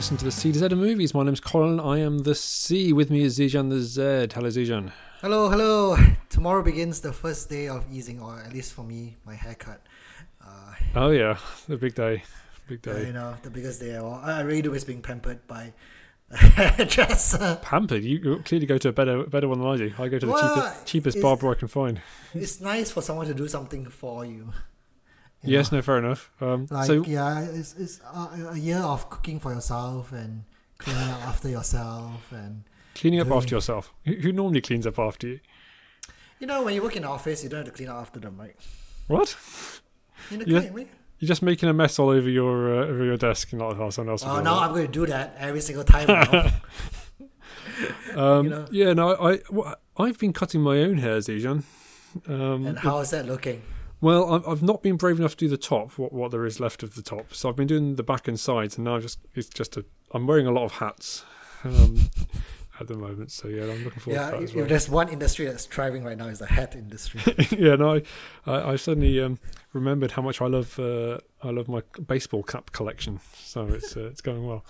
listen to the C to Z of movies. My name's Colin. I am the C. With me is Zijan the Z. Hello, Zijan. Hello, hello. Tomorrow begins the first day of easing, or at least for me, my haircut. Uh, oh yeah, the big day, big day. you know, the biggest day. I really do is being pampered by hairdresser. Pampered? You clearly go to a better, better one than I do. I go to the well, cheapest, cheapest barber I can find. It's nice for someone to do something for you. Yes, know? no, fair enough. Um, like, so yeah, it's, it's a, a, year of cooking for yourself and cleaning up after yourself and cleaning up after yourself. Who, who, normally cleans up after you? You know, when you work in the office, you don't have to clean up after them, right? What? You know, yeah. Clean, You're just making a mess all over your uh, over your desk and not how someone else. Oh no, I'm going to do that every single time. um, you know? Yeah, no, I well, I've been cutting my own hair, Zijan. Um, and how is that looking? Well, I've not been brave enough to do the top, what what there is left of the top. So I've been doing the back and sides, and now just it's just a. I'm wearing a lot of hats um, at the moment. So yeah, I'm looking forward. Yeah, to that if, well. there's one industry that's thriving right now, is the hat industry. yeah, no, I I, I suddenly um, remembered how much I love uh, I love my baseball cap collection. So it's uh, it's going well.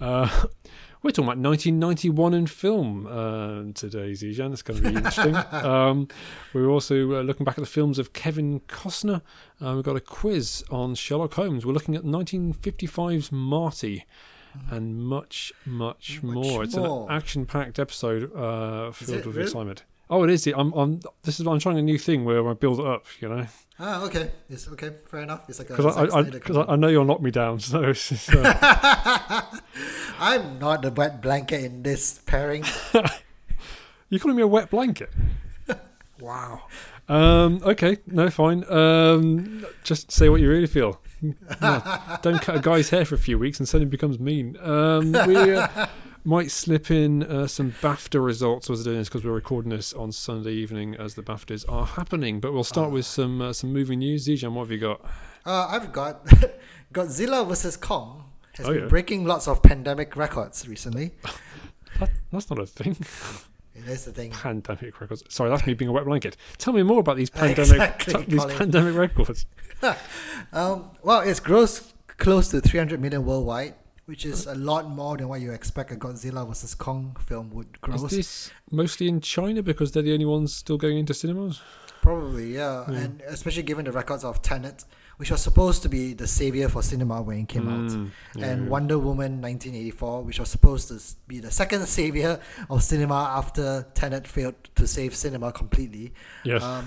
Uh, we're talking about 1991 in film uh, today, Zijan. It's going to be interesting. um, we're also uh, looking back at the films of Kevin Costner. Uh, we've got a quiz on Sherlock Holmes. We're looking at 1955's Marty and much, much, much more. It's an action-packed episode uh, filled with really? excitement. Oh, it is. I'm, I'm. This is. I'm trying a new thing where I build it up. You know. Ah, okay. It's okay. Fair enough. It's like because I, I, I, I, know you'll knock me down. So just, uh... I'm not the wet blanket in this pairing. You're calling me a wet blanket? wow. Um, okay. No, fine. Um, just say what you really feel. No, don't cut a guy's hair for a few weeks and suddenly becomes mean. Um, we. Uh, might slip in uh, some BAFTA results as we're doing this because we're recording this on Sunday evening as the BAFTAs are happening. But we'll start uh, with some uh, some movie news. Zijan, what have you got? Uh, I've got Godzilla versus Kong has oh, been yeah. breaking lots of pandemic records recently. that, that's not a thing. It is the thing. Pandemic records. Sorry, that's me being a wet blanket. Tell me more about these pandemic exactly, t- these pandemic records. um, well, it's gross close to 300 million worldwide which is a lot more than what you expect a Godzilla vs Kong film would gross. Is this mostly in China because they're the only ones still going into cinemas? Probably, yeah. yeah. And especially given the records of Tenet, which was supposed to be the savior for cinema when it came mm, out, yeah, and. Wonder Woman 1984, which was supposed to be the second savior of cinema after Tenet failed to save cinema completely. Yes. Um,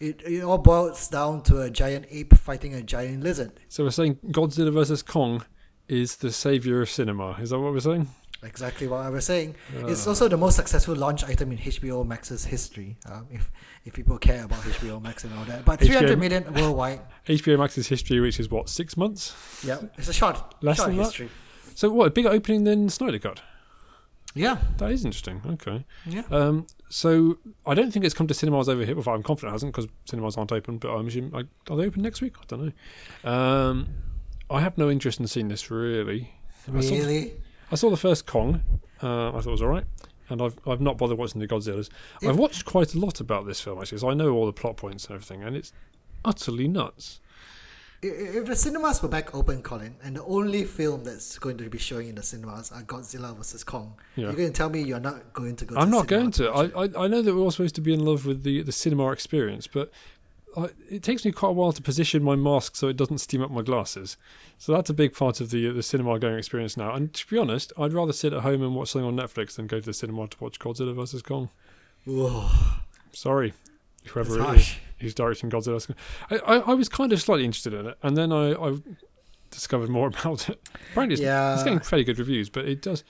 it, it all boils down to a giant ape fighting a giant lizard. So we're saying Godzilla versus Kong is the savior of cinema. Is that what we're saying? Exactly what I was saying. Uh, it's also the most successful launch item in HBO Max's history. Um, if if people care about HBO Max and all that, but three hundred million worldwide. HBO Max's history, which is what six months. Yeah, it's a short, Less short than history. That? So what? A bigger opening than Snyder Cut. Yeah, that is interesting. Okay. Yeah. Um. So I don't think it's come to cinemas over here. Well, I'm confident it hasn't because cinemas aren't open. But I'm assuming are they open next week? I don't know. Um. I have no interest in seeing this really. Really? I saw, I saw the first Kong. Uh, I thought it was all right, and I've I've not bothered watching the Godzillas. I've watched quite a lot about this film actually, so I know all the plot points and everything, and it's utterly nuts. If the cinemas were back open, Colin, and the only film that's going to be showing in the cinemas are Godzilla versus Kong, yeah. you're going to tell me you're not going to go. I'm to not going to. I, I I know that we're all supposed to be in love with the the cinema experience, but it takes me quite a while to position my mask so it doesn't steam up my glasses. So that's a big part of the the cinema going experience now. And to be honest, I'd rather sit at home and watch something on Netflix than go to the cinema to watch Godzilla vs Kong. Whoa. Sorry, whoever it is who's directing Godzilla. I, I, I, was kind of slightly interested in it, and then I, I discovered more about it. Apparently, it's, yeah. it's getting fairly good reviews, but it does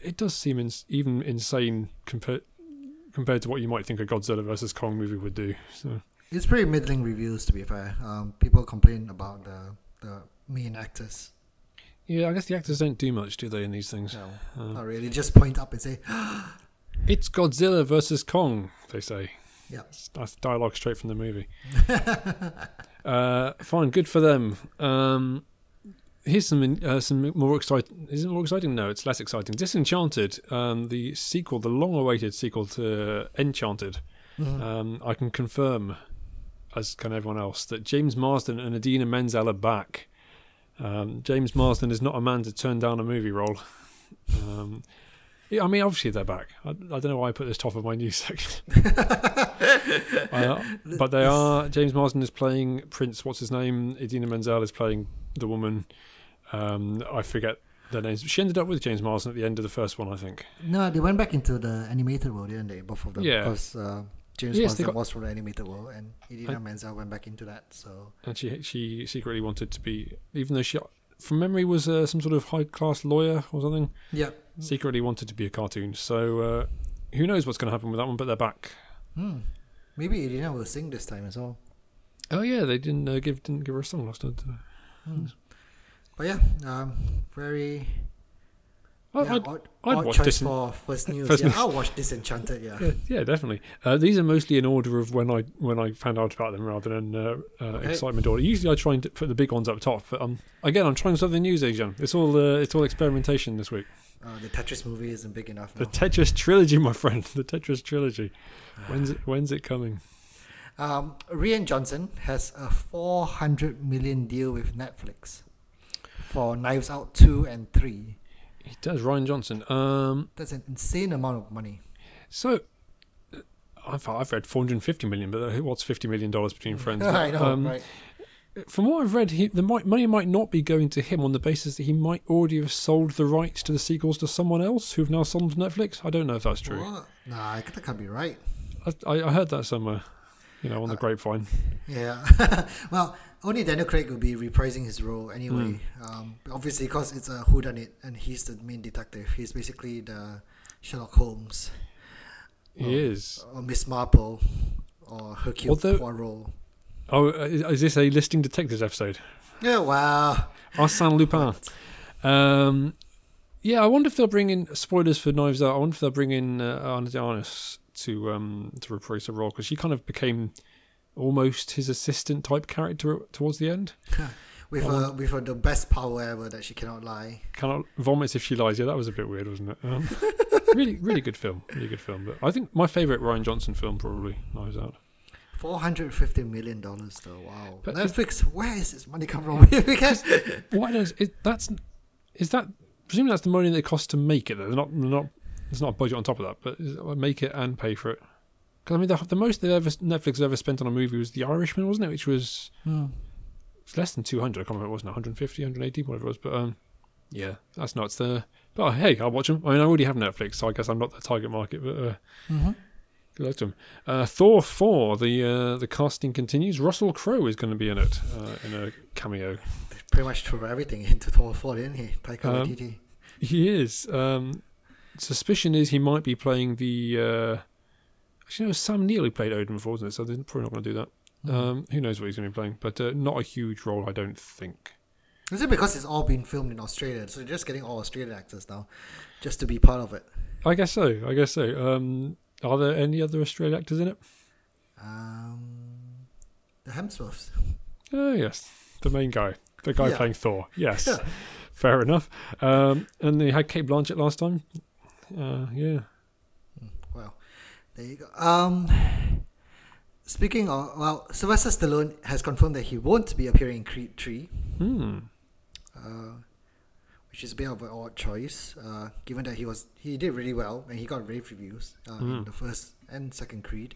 it does seem ins- even insane compared compared to what you might think a Godzilla versus Kong movie would do. So it's pretty middling reviews to be fair. Um, people complain about the the main actors. Yeah, I guess the actors don't do much, do they, in these things? No, uh, not really. Just point up and say, "It's Godzilla versus Kong." They say. Yeah, that's dialogue straight from the movie. uh, fine, good for them. Um, here's some uh, some more exciting. Is it more exciting? No, it's less exciting. Disenchanted, um, the sequel, the long-awaited sequel to Enchanted. Mm-hmm. Um, I can confirm as can everyone else, that James Marsden and Idina Menzel are back. Um, James Marsden is not a man to turn down a movie role. Um, yeah, I mean, obviously they're back. I, I don't know why I put this top of my news section, uh, but they are. James Marsden is playing Prince. What's his name? Idina Menzel is playing the woman. Um, I forget their names. She ended up with James Marsden at the end of the first one, I think. No, they went back into the animated world, didn't they? Both of them. Yeah. Because uh, James Yes, got- was from the animated world, and Idina Menzel went back into that. So and she she secretly wanted to be, even though she, from memory, was uh, some sort of high class lawyer or something. yeah. Secretly wanted to be a cartoon. So uh, who knows what's going to happen with that one? But they're back. Hmm. Maybe Idina will sing this time as well. Oh yeah, they didn't uh, give didn't give her a song last time. Hmm. But yeah, um, very yeah, I'd- I'd watch this for first news. First yeah, news. I'll watch Disenchanted. Yeah. Yeah, yeah, definitely. Uh, these are mostly in order of when I when I found out about them, rather than uh, uh, Okay. excitement order. Usually, I try and put the big ones up top, but um, again, I'm trying something new, Zijan. It's all uh, it's all experimentation this week. Uh, the Tetris movie isn't big enough. The. Tetris trilogy, my friend. The Tetris trilogy. When's it When's it coming? Um, Rian Johnson has a 400 million deal with Netflix for Knives Out 2 and 3. He does. Rian Johnson. Um, That's an insane amount of money. so. I've, I've read 450 million, but what's 50 million dollars between friends? I know, Um, right? From what I've read, he, the money might not be going to him on the basis that he might already have sold the rights to the sequels to someone else who've now sold them to Netflix. I don't know if that's true. What? Nah, that can't be right. I, I I heard that somewhere, you know, on the grapevine. Yeah. well, only Daniel Craig will be reprising his role anyway. Hmm. Um, obviously, because it's a whodunit and he's the main detective. He's basically the Sherlock Holmes He Oh. is. or Miss Marple or Hercule Although- Poirot. Oh, uh, is, is this a listing detectives episode? Yeah, wow. Arsène Lupin. Um, yeah, I wonder if they'll bring in spoilers for Knives Out. I wonder if they'll bring in uh, Armas to um to reprise the role because she kind of became almost his assistant type character towards the end. With Oh. her, with her, the best power ever that she cannot lie. Cannot vomits if she lies. Yeah, that was a bit weird, wasn't it? Um, really, really good film. Really good film. But I think my favourite Rian Johnson film probably Knives Out. Four hundred fifty million dollars, though. Wow. But- Netflix, where is this money coming from? because Why does it? That's is that presumably that's the money that it costs to make it. Though they're not they're not. There's not a budget on top of that, but make it and pay for it. Because I mean, the, the most they ever Netflix ever spent on a movie was The Irishman, wasn't it? Which was Hmm. it's less than 200. I can't remember. It wasn't 150, 180, whatever it was. But um, yeah, that's nuts. There. But uh, hey, I'll watch them. I mean, I already have Netflix, so I guess I'm not the target market. But uh, Mhm. good luck to them. Uh, Thor 4. The uh, the casting continues. Russell Crowe is going to be in it uh, in a cameo. Pretty much threw everything into Thor 4, didn't he? Taika Um, Waititi. He is. Um, suspicion is he might be playing the. Uh, actually, no, Sam Neill who played Odin before, wasn't it? So they're probably not going to do that. Mhm. Um, who knows what he's going to be playing? But uh, not a huge role, I don't think. Is it because it's all been filmed in Australia? So they're just getting all Australian actors now, just to be part of it. I guess so. I guess so. Um, are there any other Australian actors in it? Um, the Hemsworths. Oh yes, the main guy, the guy Yeah. playing Thor. Yes, fair enough. Um, and they had Cate Blanchett last time. Uh, yeah. Well, there you go. Um, speaking of, well, Sylvester Stallone has confirmed that he won't be appearing in Creed 3, Hmm. uh, which is a bit of an odd choice, uh, given that he was he did really well and he got rave reviews uh, in Mm. the first and second Creed.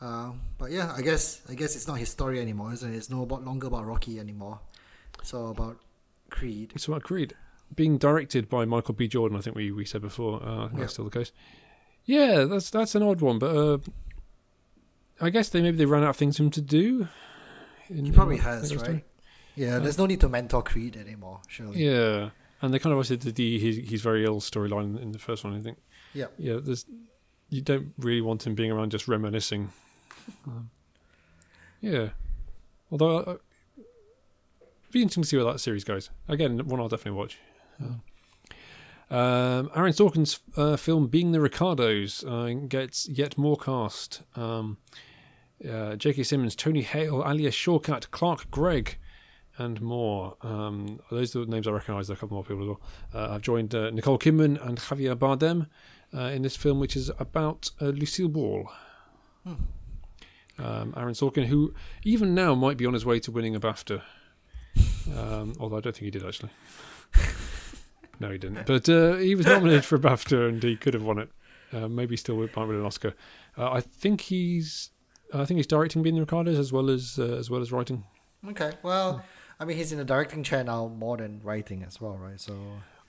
Uh, but yeah, I guess I guess it's not his story anymore, isn't it? It's no about longer about Rocky anymore. So about Creed. It's about Creed being directed by Michael B. Jordan. I think we, we said before. Uh, I think Yeah. that's still the case. Yeah, that's that's an odd one, but uh, I guess they maybe they ran out of things for him to do. in- He probably in has, right? Yeah, there's no need to mentor Creed anymore, surely. Yeah, and they kind of also did the he's, he's very ill storyline in the first one. I think. Yeah. Yeah, there's you don't really want him being around just reminiscing. Um, yeah, although uh, be interesting to see where that series goes. Again, one I'll definitely watch. Um, Aaron Sorkin's uh, film "Being the Ricardos" uh, gets yet more cast. Um, uh, J.K. Simmons, Tony Hale, Alia Shawkat, Clark Gregg, and more. Um, those are the names I recognise. A couple more people as well. Uh, I've joined uh, Nicole Kidman and Javier Bardem uh, in this film, which is about uh, Lucille Ball. Hmm. Um, Aaron Sorkin, who even now might be on his way to winning a BAFTA. Um, although I don't think he did actually. no, he didn't. But uh, he was nominated for a BAFTA and he could have won it. Uh, maybe still might win an Oscar. Uh, I think he's. I think he's directing Being the Ricardos as well as uh, as well as writing. Okay, well, I mean, he's in the directing chair now more than writing as well, right? So.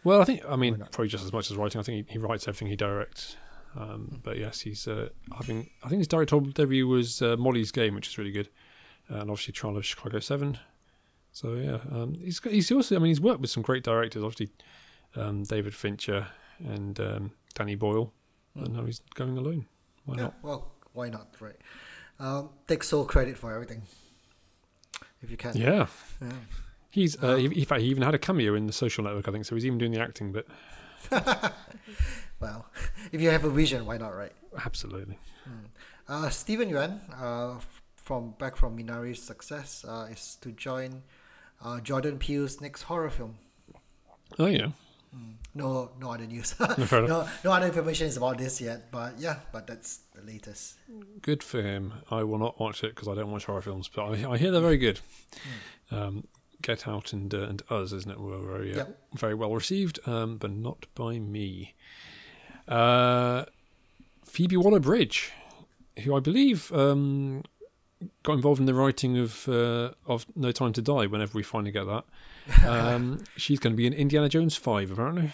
Well, I think I mean probably just as much as writing. I think he, he writes everything he directs. Um, but yes, he's uh, having. I think his directorial debut was uh, Molly's Game, which is really good, and obviously Trial of Chicago Seven. So yeah, um, he's he's also. I mean, he's worked with some great directors. Obviously, um, David Fincher and um, Danny Boyle. Mm. And now he's going alone. Why yeah, not? Well, why not? Right. Um, take sole credit for everything, if you can. Yeah. yeah. He's uh, um, in fact he even had a cameo in the Social Network, I think. So he's even doing the acting bit. well, if you have a vision, why not, right? Absolutely. Mm. Uh, Steven Yeun, uh, from back from Minari's success, uh, is to join uh, Jordan Peele's next horror film. Oh yeah. Mm. No, no other news. no, no other information is about this yet. But yeah, but that's the latest. Good for him. I will not watch it because I don't watch horror films, but I, I hear they're very good. Mm. Um, Get Out and uh, and Us, isn't it? Were very uh, yep. very well received, um, but not by me. Uh, Phoebe Waller-Bridge, who I believe um, got involved in the writing of uh, of No Time to Die. Whenever we finally get that, um, she's going to be in Indiana Jones Five, apparently.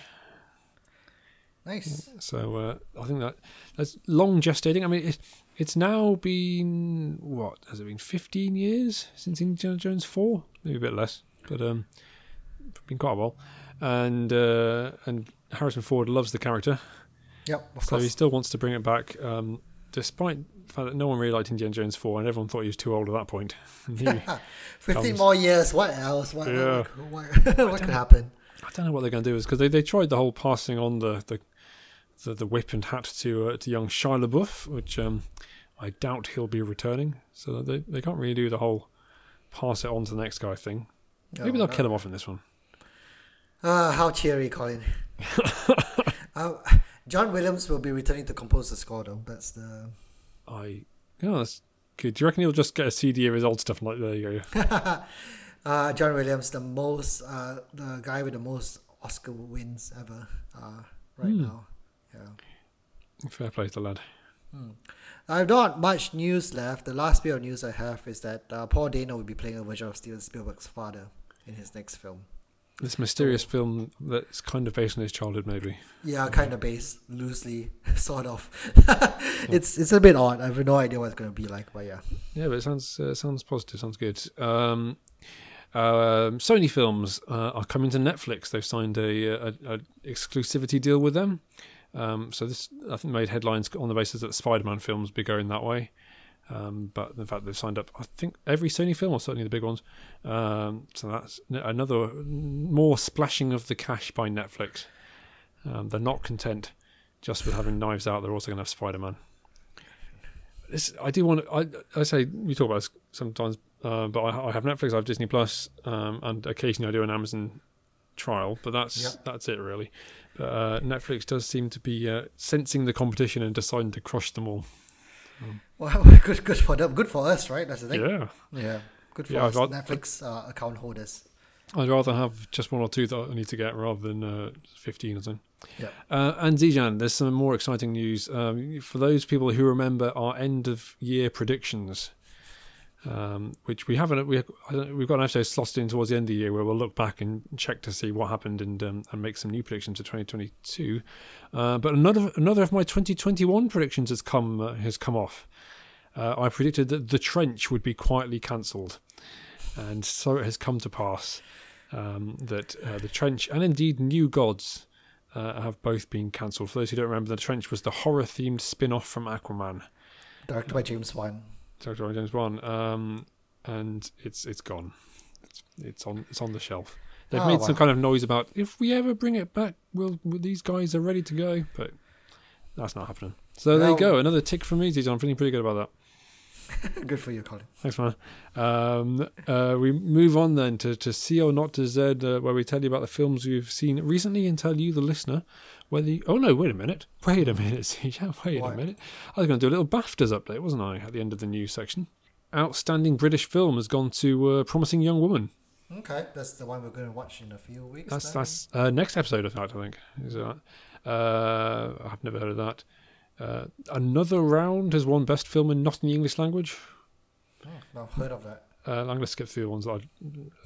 Nice. So uh, I think that that's long gestating. I mean, it, it's now been what has it been? Fifteen years since Indiana Jones Four maybe a bit less, but um, been quite a while. And uh, and Harrison Ford loves the character. Yep, so course. he still wants to bring it back, um, despite that no one really liked Indiana Jones four, and everyone thought he was too old at that point. Fifteen more years. What else? What, yeah. what, what, what could happen? I don't know what they're going to do. Is because they, they tried the whole passing on the the the, the whip and hat to uh, to young Shia LaBeouf, which um, I doubt he'll be returning. So they they can't really do the whole pass it on to the next guy thing. Maybe they'll no. kill him off in this one. Ah, uh, how cheery, Colin. uh, John Williams will be returning to compose the score, though. That's the. I. Yeah, that's good. Do you reckon he'll just get a CD of his old stuff? Like there you go. uh, John Williams, the most, uh, the guy with the most Oscar wins ever, uh, right mm. now. Yeah. Fair play to the lad. Hmm. I have not much news left. The last bit of news I have is that uh, Paul Dano will be playing a version of Steven Spielberg's father in his next film. This mysterious so, film that's kind of based on his childhood, maybe. Yeah, kind of based loosely, sort of. it's it's a bit odd. I have no idea what it's going to be like, but yeah. Yeah, but it sounds uh, sounds positive. Sounds good. Um, uh, Sony films uh, are coming to Netflix. They've signed a, a, a exclusivity deal with them. Um, so this I think made headlines on the basis that Spider-Man films be going that way. Um, but in fact, they've signed up. I think every Sony film, or certainly the big ones. Um, so that's another more splashing of the cash by Netflix. Um, they're not content just with having Knives Out. They're also going to have Spider-Man. This, I do want to. I, I say we talk about this sometimes, uh, but I, I, have Netflix, I have Disney Plus, um, and occasionally I do an Amazon trial. But that's yep. that's it really. But uh, Netflix does seem to be uh, sensing the competition and deciding to crush them all. Um, well, good, good for them. Good for us, right? That's the thing. Yeah. Yeah. Good for yeah, us, got, Netflix uh, account holders. I'd rather have just one or two that I need to get rather than uh, 15 or something. Yeah. Uh, and Zijan, there's some more exciting news. Um, for those people who remember our end of year predictions, um, which we haven't. We, we've got an episode slotted in towards the end of the year where we'll look back and check to see what happened and um, and make some new predictions for 2022. Uh, but another another of my 2021 predictions has come uh, has come off. Uh, I predicted that the trench would be quietly cancelled, and so it has come to pass um, that uh, the trench and indeed New Gods. Uh, have both been cancelled. For those who don't remember, the trench was the horror-themed spin-off from Aquaman, directed by James Wan. Doctor Who James Wan, um, and it's it's gone. It's it's on it's on the shelf. They've oh, made wow. some kind of noise about if we ever bring it back, will these guys are ready to go, but that's not happening. So well, there you go, another tick from me, I'm feeling pretty good about that. Good for you, Colin. Thanks, man. Um, uh, we move on then to, to C or Not to Z, uh, where we tell you about the films we've seen recently and tell you, the listener, whether you, oh no, wait a minute, wait a minute, yeah, wait what? a minute. I was going to do a little BAFTAs update, wasn't I, at the end of the news section? Outstanding British film has gone to uh, Promising Young Woman. Okay, that's the one we're going to watch in a few weeks. That's then. that's uh, next episode of that I think. Is that? Uh, I've never heard of that. Uh, Another Round has won Best Film in Not in the English Language. Oh, I've heard of that. Uh, I'm going to skip through the ones that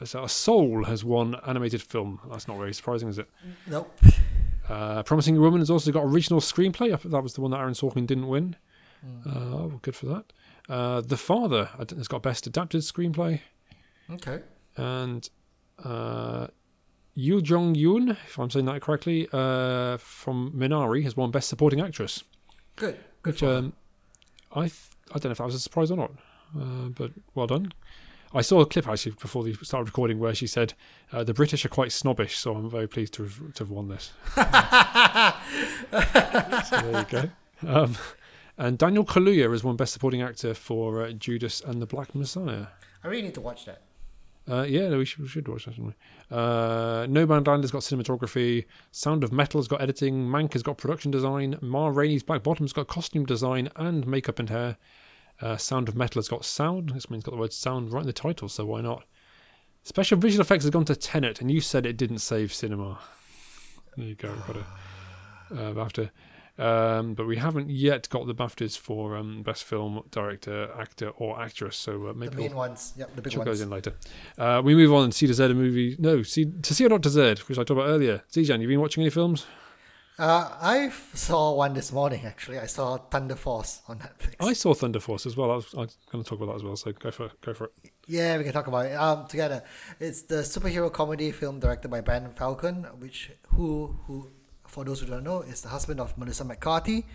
I. So, Soul has won animated film. That's not very surprising, is it? Nope. Uh, Promising Woman has also got original screenplay. I think that was the one that Aaron Sorkin didn't win. Mm. Uh, oh, good for that. Uh, the Father has got best adapted screenplay, Okay. and uh, Yoo Jong Yoon, if I'm saying that correctly, uh, from Minari has won best supporting actress. Good. Good Which um, I th- I don't know if that was a surprise or not, uh, but well done. I saw a clip actually before we started recording where she said uh, the British are quite snobbish, so I'm very pleased to have, to have won this. so there you go. Um, and Daniel Kaluuya has won Best Supporting Actor for uh, Judas and the Black Messiah. I really need to watch that. Uh, yeah, we should, we should watch that? Uh, Nomadland has got cinematography. Sound of Metal has got editing. Mank has got production design. Ma Rainey's Black Bottom has got costume design and makeup and hair. Uh, Sound of Metal has got sound. This means got the word sound right in the title, so why not? Special visual effects has gone to Tenet, and you said it didn't save cinema. There you go. Got a uh, BAFTA. Um, but we haven't yet got the BAFTAs for um, best film, director, actor, or actress. So uh, maybe The we'll ones. Yep, the big ones. goes in later. Uh, we move on to C to Z a movie. No, C, to C or not to Z, which I talked about earlier. Zijan, you been watching any films? Uh, I saw one this morning actually. I saw Thunder Force on Netflix. I saw Thunder Force as well. I was, I was going to talk about that as well. So go for go for it. Yeah, we can talk about it um, together. It's the superhero comedy film directed by Ben Falcone, which who who for those who don't know is the husband of Melissa McCarthy.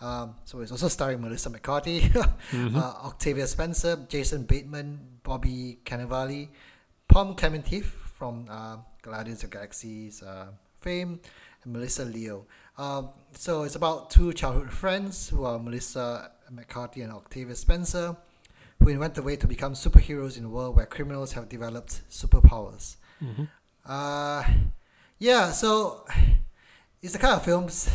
Um, so it's also starring Melissa McCarthy, uh, Octavia Spencer, Jason Bateman, Bobby Cannavale, Pom Klementieff from uh, Guardians of the Galaxy's uh, fame, and Melissa Leo. Um, so it's about two childhood friends who are Melissa McCarthy and Octavia Spencer who invent a way to become superheroes in a world where criminals have developed superpowers. Uh, yeah, so it's the kind of films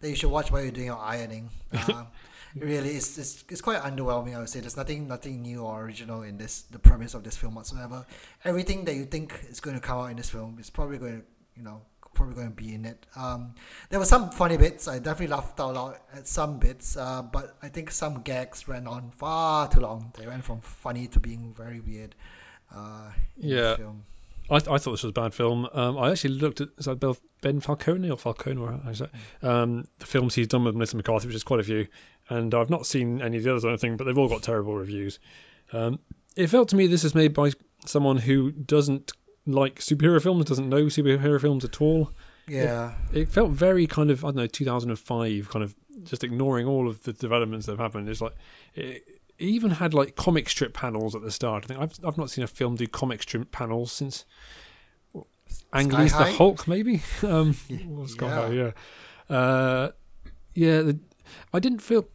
that you should watch while you're doing your ironing. Um, really, it's, it's it's quite underwhelming. I would say there's nothing nothing new or original in this the premise of this film whatsoever. Everything that you think is going to come out in this film is probably going to you know probably going to be in it. Um, there were some funny bits. I definitely laughed out loud at some bits, uh, but I think some gags ran on far too long. They went from funny to being very weird. Uh, in Yeah. I, I thought this was a bad film. Um, I actually looked at is that Ben Falcone or Falcone or how is that? Um, the films he's done with Melissa McCarthy, which is quite a few, and I've not seen any of the others. or don't but they've all got terrible reviews. Um, it felt to me this is made by someone who doesn't like superhero films, doesn't know superhero films at all. Yeah. it felt very kind of I don't know 2005 kind of just ignoring all of the developments that have happened. It's like it, it even had like comic strip panels at the start. I think I've I've not seen a film do comic strip panels since Ang Lee's The Hulk, maybe. Um, Sky yeah. High, yeah, uh, yeah. The, I didn't feel.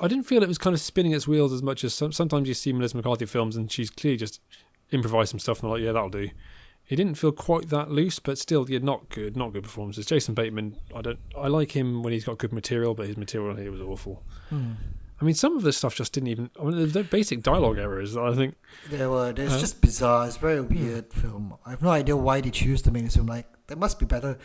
I didn't feel it was kind of spinning its wheels as much as some, sometimes you see Melissa McCarthy films and she's clearly just improvised some stuff and they're like, yeah, that'll do. It didn't feel quite that loose, but still, yeah, not good, not good performances. Jason Bateman, I don't, I like him when he's got good material, but his material here was awful. Hmm. I mean, some of this stuff just didn't even. I mean, they're basic dialogue errors. I think. There were. It's Uh, just bizarre. It's a very weird film. I have no idea why they choose to make this film. Like there must be better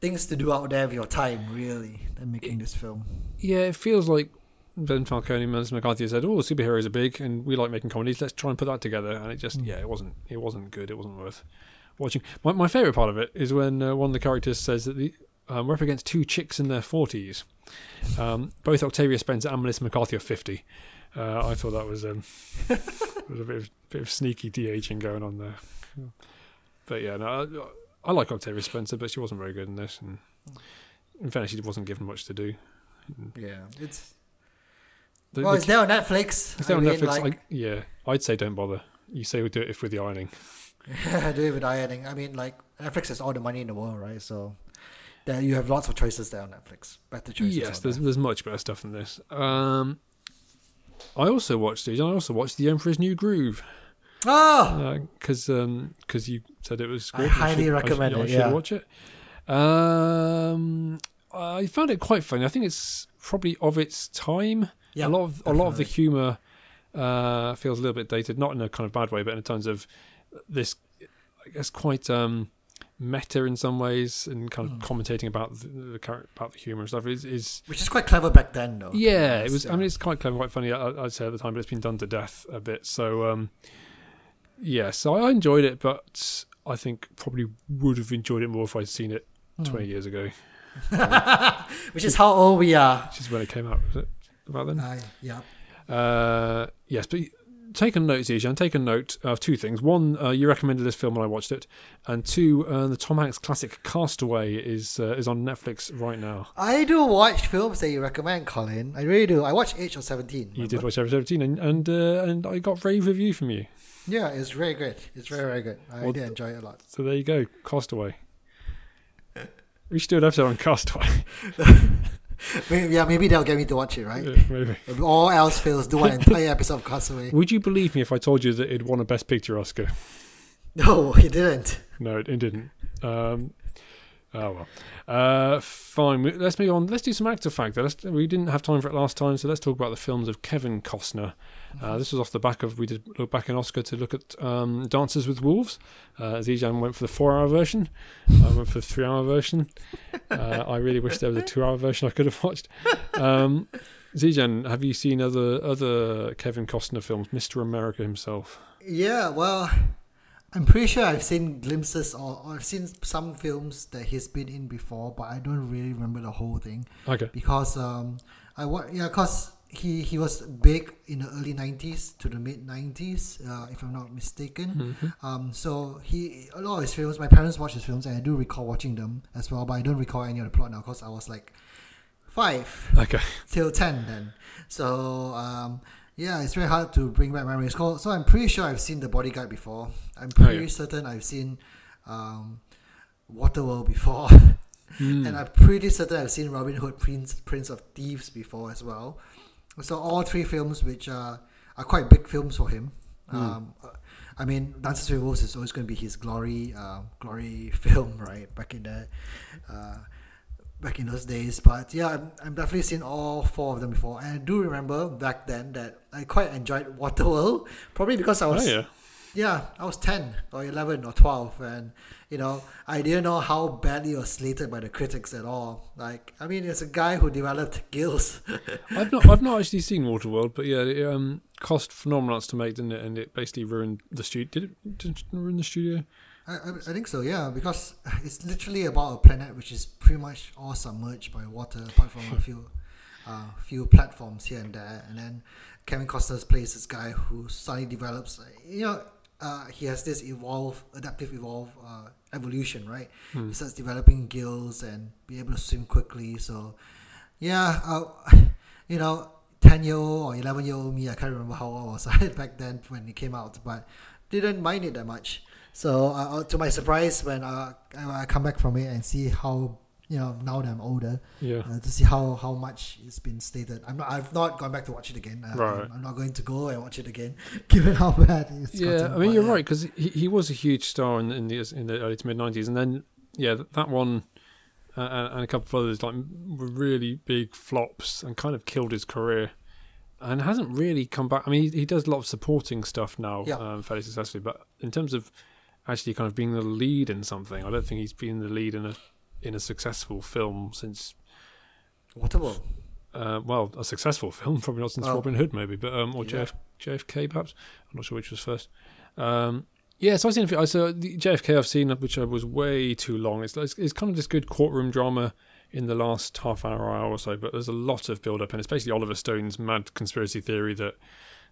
things to do out there with your time, really, than making this film. Yeah, it feels like Ben Falcone and Melissa McCarthy said, "Oh, the superheroes are big, and we like making comedies. Let's try and put that together." And it just, yeah, it wasn't. It wasn't good. It wasn't worth watching. My my favorite part of it is when uh, one of the characters says that the um, we're up against two chicks in their forties. Um, both Octavia Spencer and Melissa McCarthy are fifty. Uh, I thought that was um, was a bit of, bit of sneaky de aging going on there. But yeah, no, I, I like Octavia Spencer, but she wasn't very good in this. And in fairness, she wasn't given much to do. Yeah, it's The- well, the it's there on Netflix. It's there I on mean, Netflix. Like, I, yeah, I'd say don't bother. You say we do it if with the ironing. do it with ironing. I mean, like Netflix has all the money in the world, right? So there you have lots of choices there on Netflix. Better choices. Yes, there's there. there's much better stuff than this. Um, I also watched these. I also watched The Emperor's New Groove Oh, because because you said it was I highly should- recommend I it, should, I yeah. watch it. Um, I found it quite funny. I think it's probably of its time. yeah. a lot of a lot of the humor uh, feels a little bit dated, not in a kind of bad way, but in terms of this I guess quite um, meta in some ways and kind of Hmm. commentating about the, the about the humor and stuff is, is Which is quite clever back then, though. yeah, it was. I mean, it's quite clever, quite funny. I, I'd say at the time, but it's been done to death a bit. So, um, yeah, so I enjoyed it, but I think probably would have enjoyed it more if I'd seen it Hmm. twenty years ago, Which is how old we are. which is when it came out. Was it about then? Uh, yeah. Uh, yes, but take a note, Zijan. Take a note of two things. One, uh, you recommended this film when I watched it, and two, uh, the Tom Hanks classic Castaway is uh, is on Netflix right now. I do watch films that you recommend, Colin. I really do. I watched Edge of 17. You did watch watch Edge of Seventeen, and and uh, and I got rave review from you. Yeah, it's very good. It's very, very good. I Well, did enjoy it a lot. So there you go, Castaway. We should do an episode on Castaway. Maybe, yeah, maybe they'll get me to watch it, right? Yeah, Maybe. If all else fails, do an entire episode of Castaway. Would you believe me if I told you that it won a Best Picture Oscar? No, he didn't. No, it, it didn't. Um, oh well. Uh, fine. Let's move on. Let's do some actor factor. Let's, we didn't have time for it last time, so let's talk about the films of Kevin Costner. Uh, this was off the back of we did look back in Oscar to look at um, Dances with Wolves. Uh, Zijan went for the four-hour version. I went for the three-hour version. Uh, I really wish there was a two-hour version I could have watched. Um, Zijan, have you seen other other Kevin Costner films? Mr. America himself. Yeah, well, I'm pretty sure I've seen glimpses or, or I've seen some films that he's been in before, but I don't really remember the whole thing Okay. because um, I wa- yeah, cause he he was big in the early '90s to the mid '90s, uh, if I'm not mistaken. Mhm. Um, so he a lot of his films. My parents watched his films, and I do recall watching them as well. But I don't recall any of the plot now because I was like five Okay. till ten then. So um, yeah, it's very hard to bring back memories. So so I'm pretty sure I've seen The Bodyguard before. I'm pretty yeah. certain I've seen um, Waterworld before, Hmm. and I'm pretty certain I've seen Robin Hood, Prince Prince of Thieves before as well. So all three films, which are are quite big films for him. Um, I mean, Dances with Wolves is always going to be his glory, uh, glory film, right? Back in the, uh, back in those days. But yeah, I'm, I'm definitely seen all four of them before, and I do remember back then that I quite enjoyed Waterworld, probably because I Oh was yeah. yeah, I was 10 or 11 or 12 and you know, I didn't know how badly it was slated by the critics at all. Like, I mean, it's a guy who developed gills. I've not I've not actually seen Waterworld, but yeah, it um, cost phenomenal amounts to make, didn't it? And it basically ruined the studio. Did it, did it ruin the studio? I, I, think so, yeah, because it's literally about a planet which is pretty much all submerged by water, apart from a few, uh, few platforms here and there. And then Kevin Costner plays this guy who suddenly develops, you know, uh, he has this evolve, adaptive evolve uh, evolution, right? He starts developing gills and be able to swim quickly. So, yeah, uh, you know, ten year old or eleven year old me, I can't remember how old I was back then when it came out, but didn't mind it that much. So, uh, uh, to my surprise, when uh, I I come back from it and see how you know now that I'm older, Yeah. uh, to see how, how much it's been stated. I'm not. I've not gone back to watch it again. Uh, Right. I'm, I'm not going to go and watch it again, given how bad it's Yeah, gotten. I mean But, you're yeah. right because he, he was a huge star in, in the in the early to mid '90s, and then yeah, that one uh, and and a couple of others like were really big flops and kind of killed his career, and hasn't really come back. I mean, he, he does a lot of supporting stuff now, Yeah. um, fairly successfully, but in terms of actually kind of being the lead in something, I don't think he's been the lead in a in a successful film since Waterworld. uh, well, a successful film, probably not since Oh. Robin Hood, maybe, but um, or Yeah. JF, JFK perhaps. I'm not sure which was first. Um, yeah, so I've seen. a few- I saw the JFK. I've seen, which uh, was way too long. It's, it's it's kind of this good courtroom drama in the last half hour, hour or so, but there's a lot of build up, and it's basically Oliver Stone's mad conspiracy theory that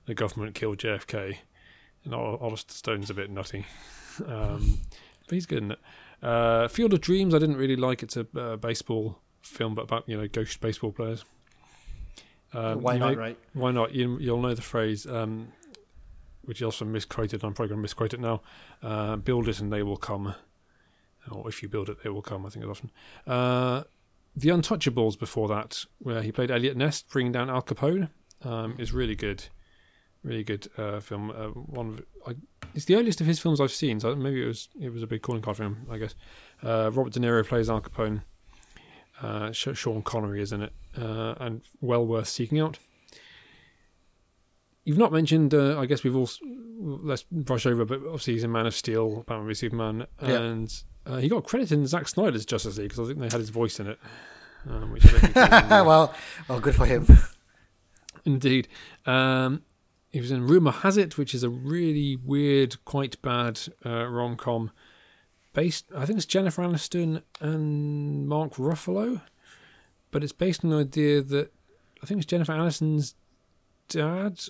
the government killed JFK, and Ol- Oliver Stone's a bit nutty, um, but he's good in it. Uh, Field of Dreams, I didn't really like. It's a uh, baseball film, but about you know ghost baseball players. Um, Why you not, right? Why not? You, you'll know the phrase, um, which is also misquoted. I'm probably going to misquote it now. Uh, build it and they will come. Or if you build it, they will come. I think it's often. Uh, the Untouchables before that, where he played Eliot Ness, bringing down Al Capone, um, is really good. Really good uh, film. Uh, one, of, I, it's the earliest of his films I've seen, so maybe it was it was a big calling card for him. I guess. Uh, Robert De Niro plays Al Capone. Uh, Sean Connery is in it, uh, and well worth seeking out. You've not mentioned. Uh, I guess we've all let's brush over. But obviously, he's in Man of Steel, Batman v Superman, Yeah. and uh, he got credit in Zack Snyder's Justice League because I think they had his voice in it. Um, which I don't think he did. well, well, good for him. Indeed. Um, he was in Rumor Has It, which is a really weird, quite bad uh, rom com. Based, I think it's Jennifer Aniston and Mark Ruffalo, but it's based on the idea that I think it's Jennifer Aniston's dad,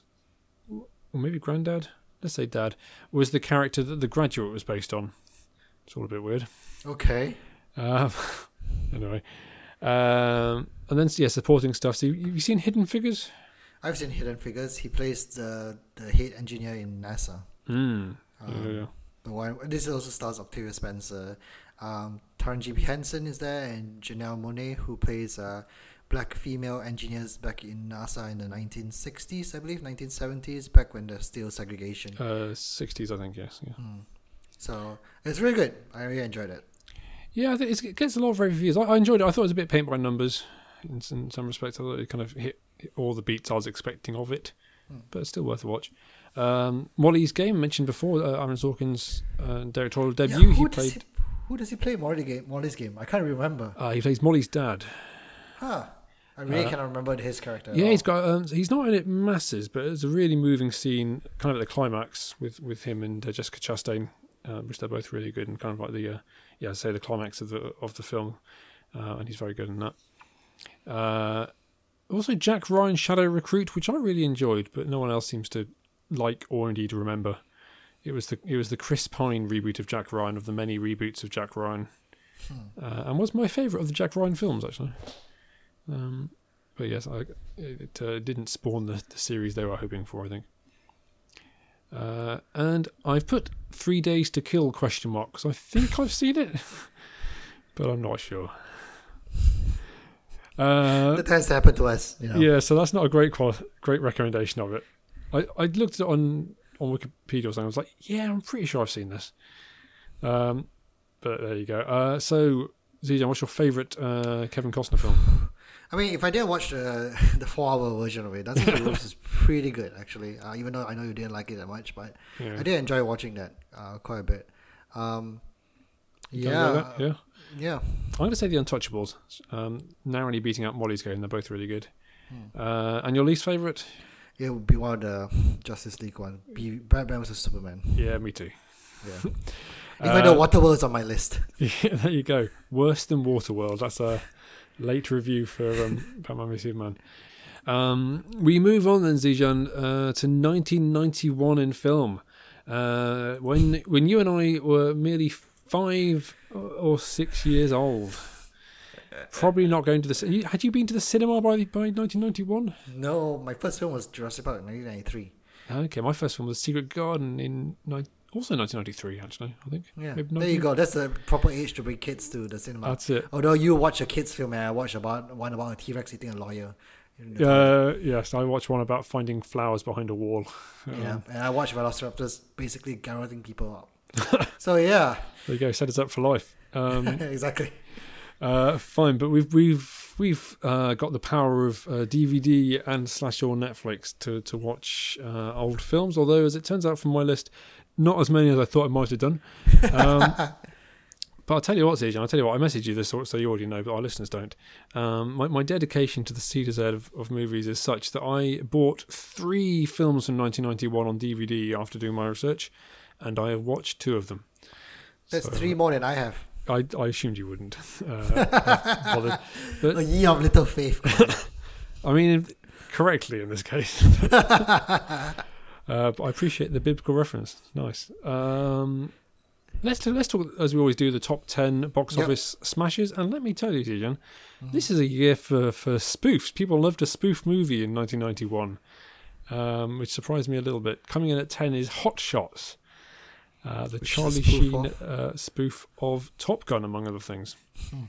or maybe granddad. Let's say dad was the character that The Graduate was based on. It's all a bit weird. Okay. Um, anyway, um, and then yeah, supporting stuff. So you, you seen Hidden Figures? I've seen Hidden Figures. He plays the the head engineer in NASA. Mm. Um, yeah, yeah. The one this also stars Octavia Spencer. Um, Taraji P. Henson is there, and Janelle Monáe, who plays uh, black female engineers back in NASA in the 1960s, I believe, 1970s, back when there's still segregation. Uh, 60s, I think, yes. Yeah, Hmm. So it's really good. I really enjoyed it. yeah I think it's, it gets a lot of reviews. I, I enjoyed it. I thought it was a bit paint by numbers in, some- in some respects. I thought it kind of hit, hit all the beats I was expecting of it, Hmm. but it's still worth a watch. Um, Molly's game, mentioned before, uh, Aaron Sorkin's uh, directorial Yeah, debut. who he does played he, who does he play Molly game, Molly's game? I can't remember. uh, he plays Molly's dad. Huh. I really Uh, cannot remember his character. Yeah, he's got. Um, he's not in it masses, but it's a really moving scene, kind of at the climax with with him and uh, Jessica Chastain, uh, which they're both really good and kind of like the, uh, yeah, I'd say the climax of the of the film, uh, and he's very good in that. Also, Jack Ryan Shadow Recruit, which I really enjoyed, but no one else seems to like or indeed remember. It was the it was the Chris Pine reboot of Jack Ryan of the many reboots of Jack Ryan, uh, and was my favourite of the Jack Ryan films actually. Um, but yes, I, it uh, didn't spawn the, the series they were hoping for. I think. Uh, and I've put Three Days to Kill question mark because I think I've seen it, but I'm not sure. Uh, that tends to happen to us. You know? yeah, so that's not a great qual- great recommendation of it. I, I looked at it on on Wikipedia or something. I was like, yeah, I'm pretty sure I've seen this. Um, but there you go. Uh, so Zijan, what's your favourite uh, Kevin Costner film? I mean, if I didn't watch the the four hour version of it, that's Rules is pretty good actually. Uh, even though I know you didn't like it that much, but Yeah. I did enjoy watching that uh, quite a bit. Um, yeah, that? yeah. Yeah. I'm going to say The Untouchables. Um, narrowly beating out Molly's Game. They're both really good. Hmm. Uh, and your least favourite? It would be one of the Justice League one. Be Batman vs Superman. Yeah, me too. Yeah. Even though Uh, Waterworld's on my list. Yeah, there you go. Worse than Waterworld. That's a late review for um, Batman v Superman. Um, we move on then, Zijan, uh, to 1991 in film. Uh, when when you and I were merely five or six years old. Probably not going to the. Had you been to the cinema by by 1991? No, my first film was Jurassic Park, 1993. Okay, my first film was Secret Garden in ni- also 1993. Actually, I think. Yeah, there you go. That's the proper age to bring kids to the cinema. That's it. Although you watch a kids film and I watch about one about a T Rex eating a lawyer. Uh, yes, I watched one about finding flowers behind a wall. Yeah, Um, and I watch Velociraptors basically garroting people up. so yeah, there you go. Set us up for life. Um, exactly. uh, fine, but we've we've we've uh, got the power of uh, DVD and slash or Netflix to to watch uh, old films. Although, as it turns out from my list, not as many as I thought I might have done. Um, but I'll tell you what, Zijan, I'll tell you what, I messaged you this so so you already know, but our listeners don't. Um, my, my dedication to the C to Z of, of movies is such that I bought three films from 1991 on DVD after doing my research, and I have watched two of them. That's So, three more than I have. I, I assumed you wouldn't. Uh, have bothered. A year of little faith. I mean, correctly in this case. uh, but I appreciate the biblical reference. Nice. Um, let's let's talk as we always do the top ten box Yep. office smashes. And let me tell you, Zijan, this is a year for for spoofs. People loved a spoof movie in 1991, um, which surprised me a little bit. Coming in at ten is Hot Shots. Uh, the Which Charlie spoof Sheen uh, spoof of Top Gun, among other things. Hmm.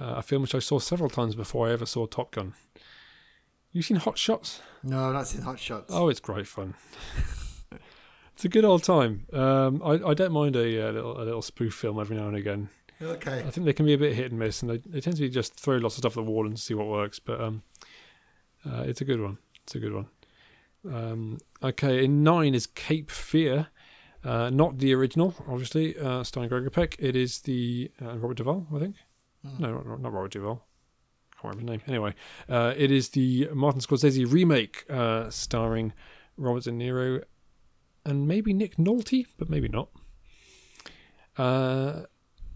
Uh, a film which I saw several times before I ever saw Top Gun. You seen Hot Shots? No, I've not seen Hot Shots. Oh, it's great fun. it's a good old time. Um, I, I don't mind a, uh little a little spoof film every now and again. Okay. I think they can be a bit hit and miss, and they, they tend to be just throw lots of stuff at the wall and see what works. But um, uh, it's a good one. It's a good one. Um, okay, in nine is Cape Fear. Uh, not the original, obviously, uh, starring Gregory Peck. It is the uh, Robert Duvall, I think. Hmm. No, not, not Robert Duvall. Can't remember his name. Anyway, uh, it is the Martin Scorsese remake, uh, starring Robert De Niro and maybe Nick Nolte, but maybe not. Uh,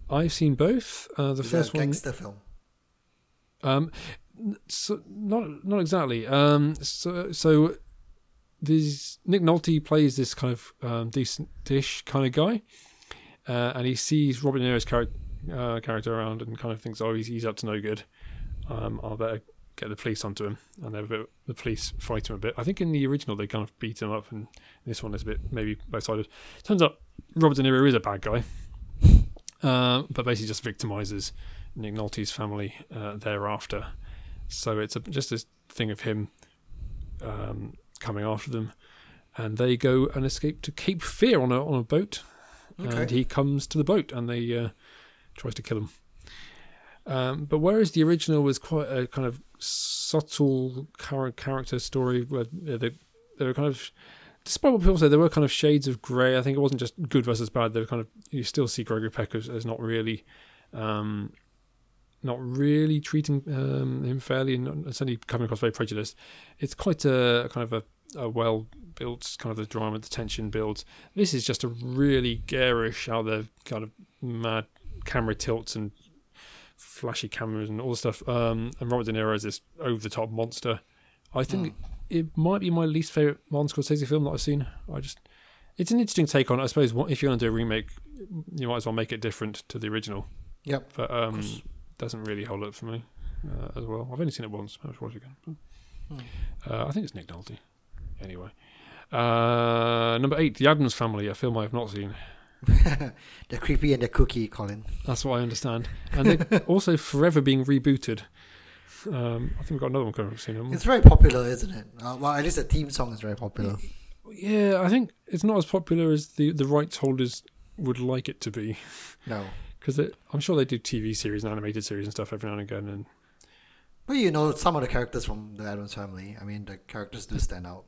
I've seen both. Uh, the Is first one, gangster film? um, so not not exactly. Um, so so this Nick Nolte plays this kind of um, decent dish kind of guy, uh, and he sees Robert De Niro's character uh, character around and kind of thinks, oh, he's he's up to no good. Um, I'll better get the police onto him, and bit, the police fight him a bit. I think in the original they kind of beat him up, and this one is a bit maybe both sided. Turns out Robert De Niro is a bad guy, uh, but basically just victimizes Nick Nolte's family uh, thereafter. So it's a, just this thing of him um, coming after them, and they go and escape to Cape Fear on a on a boat, and he comes to the boat and they uh, tries to kill him. Um, but whereas the original was quite a kind of subtle char- character story, where they, they were kind of, despite what people say, there were kind of shades of grey. I think it wasn't just good versus bad. They were kind of you still see Gregory Peck as, as not really, um, not really treating um, him fairly, and not- certainly coming across very prejudiced. It's quite a kind of a, a well built kind of the drama, the tension builds. This is just a really garish, out there kind of mad camera tilts and flashy cameras and all the stuff. Um, and Robert De Niro is this over the top monster. I think it might be my least favorite Martin Scorsese film that I've seen. I just, it's an interesting take on. it. I suppose if you're going to do a remake, you might as well make it different to the original. Yep. But um. Doesn't really hold up for me uh, as well. I've only seen it once. I watch it again. Hmm. Uh, I think it's Nick Nolte. Anyway, uh, number eight, The Addams Family, a film I have not seen. the creepy and the cookie, Colin. That's what I understand. And they're also forever being rebooted. Um, I think we've got another one coming up soon. It's very popular, isn't it? Uh, well, at least the theme song is very popular. Yeah, I think it's not as popular as the, the rights holders would like it to be. No. Because I'm sure they do TV series and animated series and stuff every now and again. And But you know, some of the characters from the Addams family, I mean, the characters do stand out.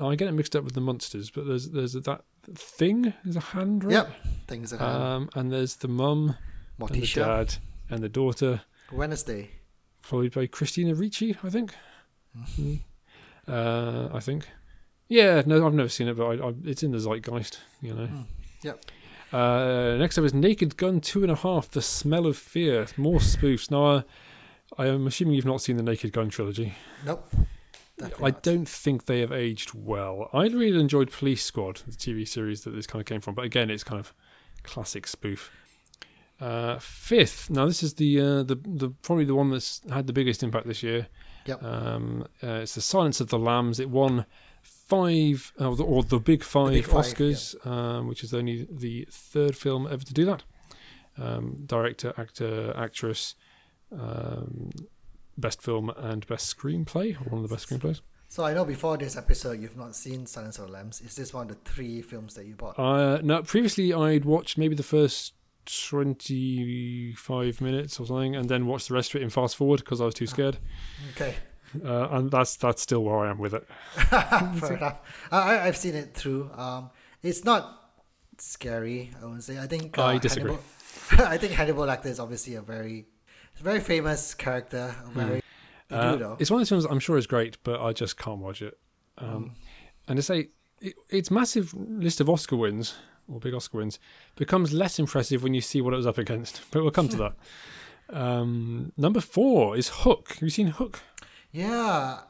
I get it mixed up with the monsters, but there's there's that thing, there's a hand, right? Yep. Things. Um, and there's the mum and the dad and the daughter, Wednesday. played by Christina Ricci, I think. Mm-hmm. Uh, I think. Yeah, no, I've never seen it, but I, I, it's in the zeitgeist, you know. Mm, yep. Uh, next up is Naked Gun Two and a Half: The Smell of Fear. More spoofs. Now, uh, I am assuming you've not seen the Naked Gun trilogy. Nope. Definitely I not. don't think they have aged well. I really enjoyed Police Squad, the TV series that this kind of came from, but again, it's kind of classic spoof. Uh, fifth. Now, this is the uh, the the probably the one that's had the biggest impact this year. Yep. Um, uh, it's the Silence of the Lambs. It won five, uh, the- or the Big Five, Big Five, Oscars, um, which is only the third film ever to do that. Um, director, actor, actress, um, best film and best screenplay, or one of the best screenplays. So I know before this episode you've not seen Silence of the Lambs. Is this one of the three films that you bought? Uh, no, previously I'd watched maybe the first twenty-five minutes or something, and then watched the rest of it in fast forward because I was too scared. Okay. Uh, and that's that's still where I am with it. Fair enough. I, I've seen it through. Um, it's not scary. I would say. I think. Uh, I disagree. Hannibal, I think Hannibal Lecter is obviously a very, very famous character. A very. They Uh, it's one of those films I'm sure is great, but I just can't watch it. Um, And to say it, its massive list of Oscar wins or big Oscar wins becomes less impressive when you see what it was up against. But we'll come to that. Um, number four is Hook. Have you seen Hook? Yeah,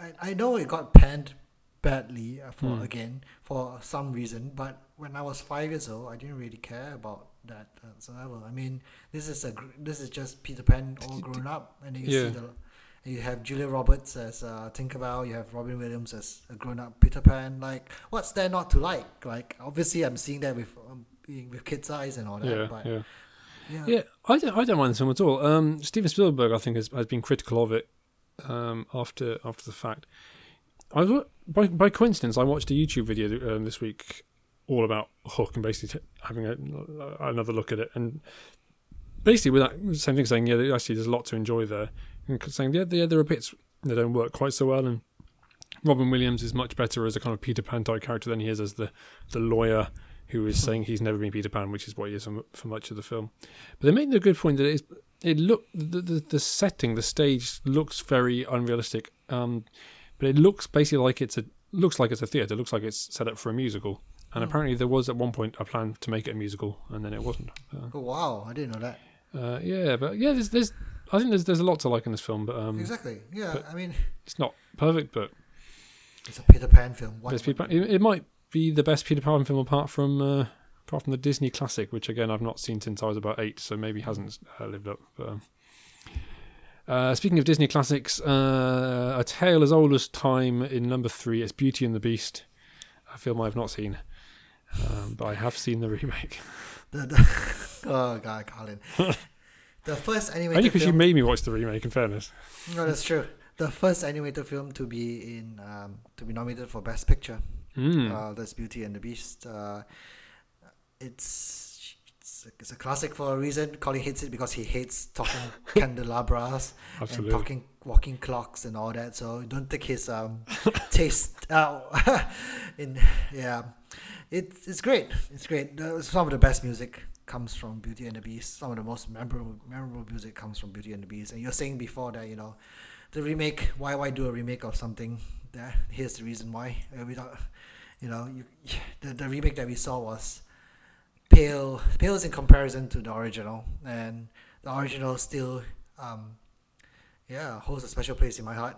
I, I know it got panned badly uh, for Hmm. again for some reason, but when I was five years old, I didn't really care about that whatsoever. I mean, this is a this is just Peter Pan all grown up, and then you Yeah. see the you have Julia Roberts as uh, Tinkerbell, you have Robin Williams as a grown up Peter Pan. Like, what's there not to like? Like, obviously, I'm seeing that with um, being with kids' eyes and all that. Yeah, but yeah. yeah, Yeah, I don't, I don't mind the film at all. Um, Steven Spielberg, I think, has, has been critical of it um, after after the fact. I was, by by coincidence, I watched a YouTube video um, this week all about Hook and basically t- having a, another look at it, and basically with that same thing, saying yeah, actually there's a lot to enjoy there, and saying yeah, yeah there are bits that don't work quite so well, and Robin Williams is much better as a kind of Peter Pan type character than he is as the the lawyer who is saying he's never been Peter Pan, which is what he is for, for much of the film. But they make the good point that it, is, it look the, the the setting, the stage looks very unrealistic. Um, but it looks basically like it's a looks like it's a theatre. It looks like it's set up for a musical. And Hmm. apparently there was at one point a plan to make it a musical, and then it wasn't. Uh, Oh wow, I didn't know that. uh, yeah, but yeah, there's, there's I think there's there's a lot to like in this film, but um, Exactly. Yeah, I mean, it's not perfect. But it's a Peter Pan film. Peter Pan. It, it might be the best Peter Pan film apart from uh, apart from the Disney classic, which again I've not seen since I was about eight, so maybe hasn't uh, lived up. But, um, uh, speaking of Disney classics, uh, a tale as old as time in number three is Beauty and the Beast, a film I've not seen, um, but I have seen the remake. The, the, oh god, Colin. the first Only animated because you made me watch the remake. In fairness, no, that's true. The first animated film to be in um, to be nominated for Best Picture. mm. Uh, that's Beauty and the Beast. It's it's a, it's a classic for a reason. Colin hates it because he hates talking candelabras and talking walking clocks and all that. So don't take his um taste out. in yeah, it, it's great. It's great. Some of the best music comes from Beauty and the Beast. Some of the most memorable memorable music comes from Beauty and the Beast. And you're saying before that you know the remake. Why why do a remake of something? There, here's the reason why. Uh, we don't, you know, you, the the remake that we saw was pale pales in comparison to the original, and the original still um yeah holds a special place in my heart.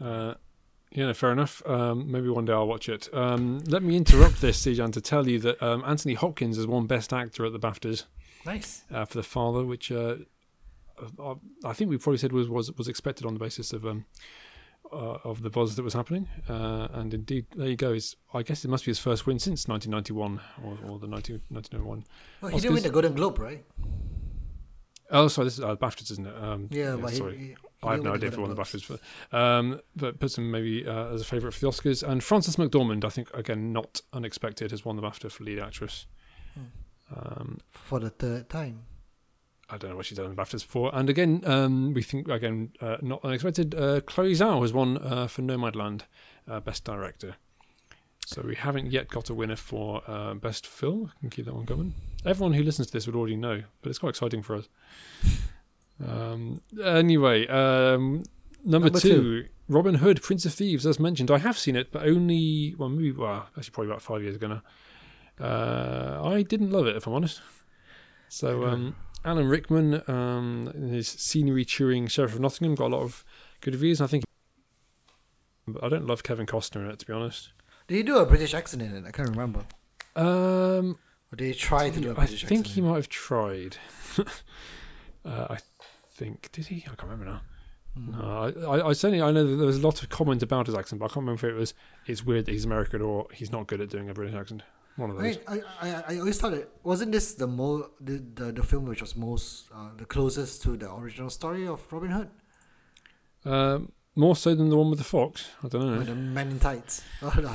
Uh, yeah, fair enough. Um, maybe one day I'll watch it. Um, let me interrupt this, Zijan, to tell you that um, Anthony Hopkins has won Best Actor at the BAFTAs Nice. uh, for The Father, which uh, uh, I think we probably said was was, was expected on the basis of um, uh, of the buzz that was happening. Uh, and indeed, there you go. It's, I guess it must be his first win since 1991 or, or the 19, 1991. Well, he did win the Golden Globe, right? Oh, sorry, this is uh, BAFTAs, isn't it? Um, Yeah, but sorry. he, he I have no idea if he won the BAFTAs Globes. um, but puts him maybe uh, as a favourite for the Oscars. And Frances McDormand, I think, again, not unexpected, has won the BAFTA for lead actress. Hmm. Um, for the third time. I don't know what she's done in BAFTAs before. And again, um, we think again uh, not unexpected. Uh, Chloe Zhao has won uh, for Nomadland, uh, best director. So we haven't yet got a winner for uh, best film. I can keep that one coming. Everyone who listens to this would already know, but it's quite exciting for us. Um, anyway, um, number, Number two, two. Robin Hood, Prince of Thieves. As mentioned, I have seen it, but only well, maybe well, actually probably about five years ago now. Uh, I didn't love it, if I'm honest. So um, Alan Rickman, um, in his scenery chewing Sheriff of Nottingham, got a lot of good reviews. I think, but I don't love Kevin Costner in it, to be honest. Did he do a British accent in it? I can't remember. Um, Or did he try to do a British accent? I think accent? he might have tried. uh, I think did he? I can't remember now. Hmm. No, I, I, I certainly I know that there was a lot of comment about his accent, but I can't remember if it was it's weird that he's American or he's not good at doing a British accent. One of those. I, I, I, I always thought it wasn't this the mo the, the, the film which was most uh, the closest to the original story of Robin Hood Um, more so than the one with the fox. I don't know. or the Men in Tights. Oh no,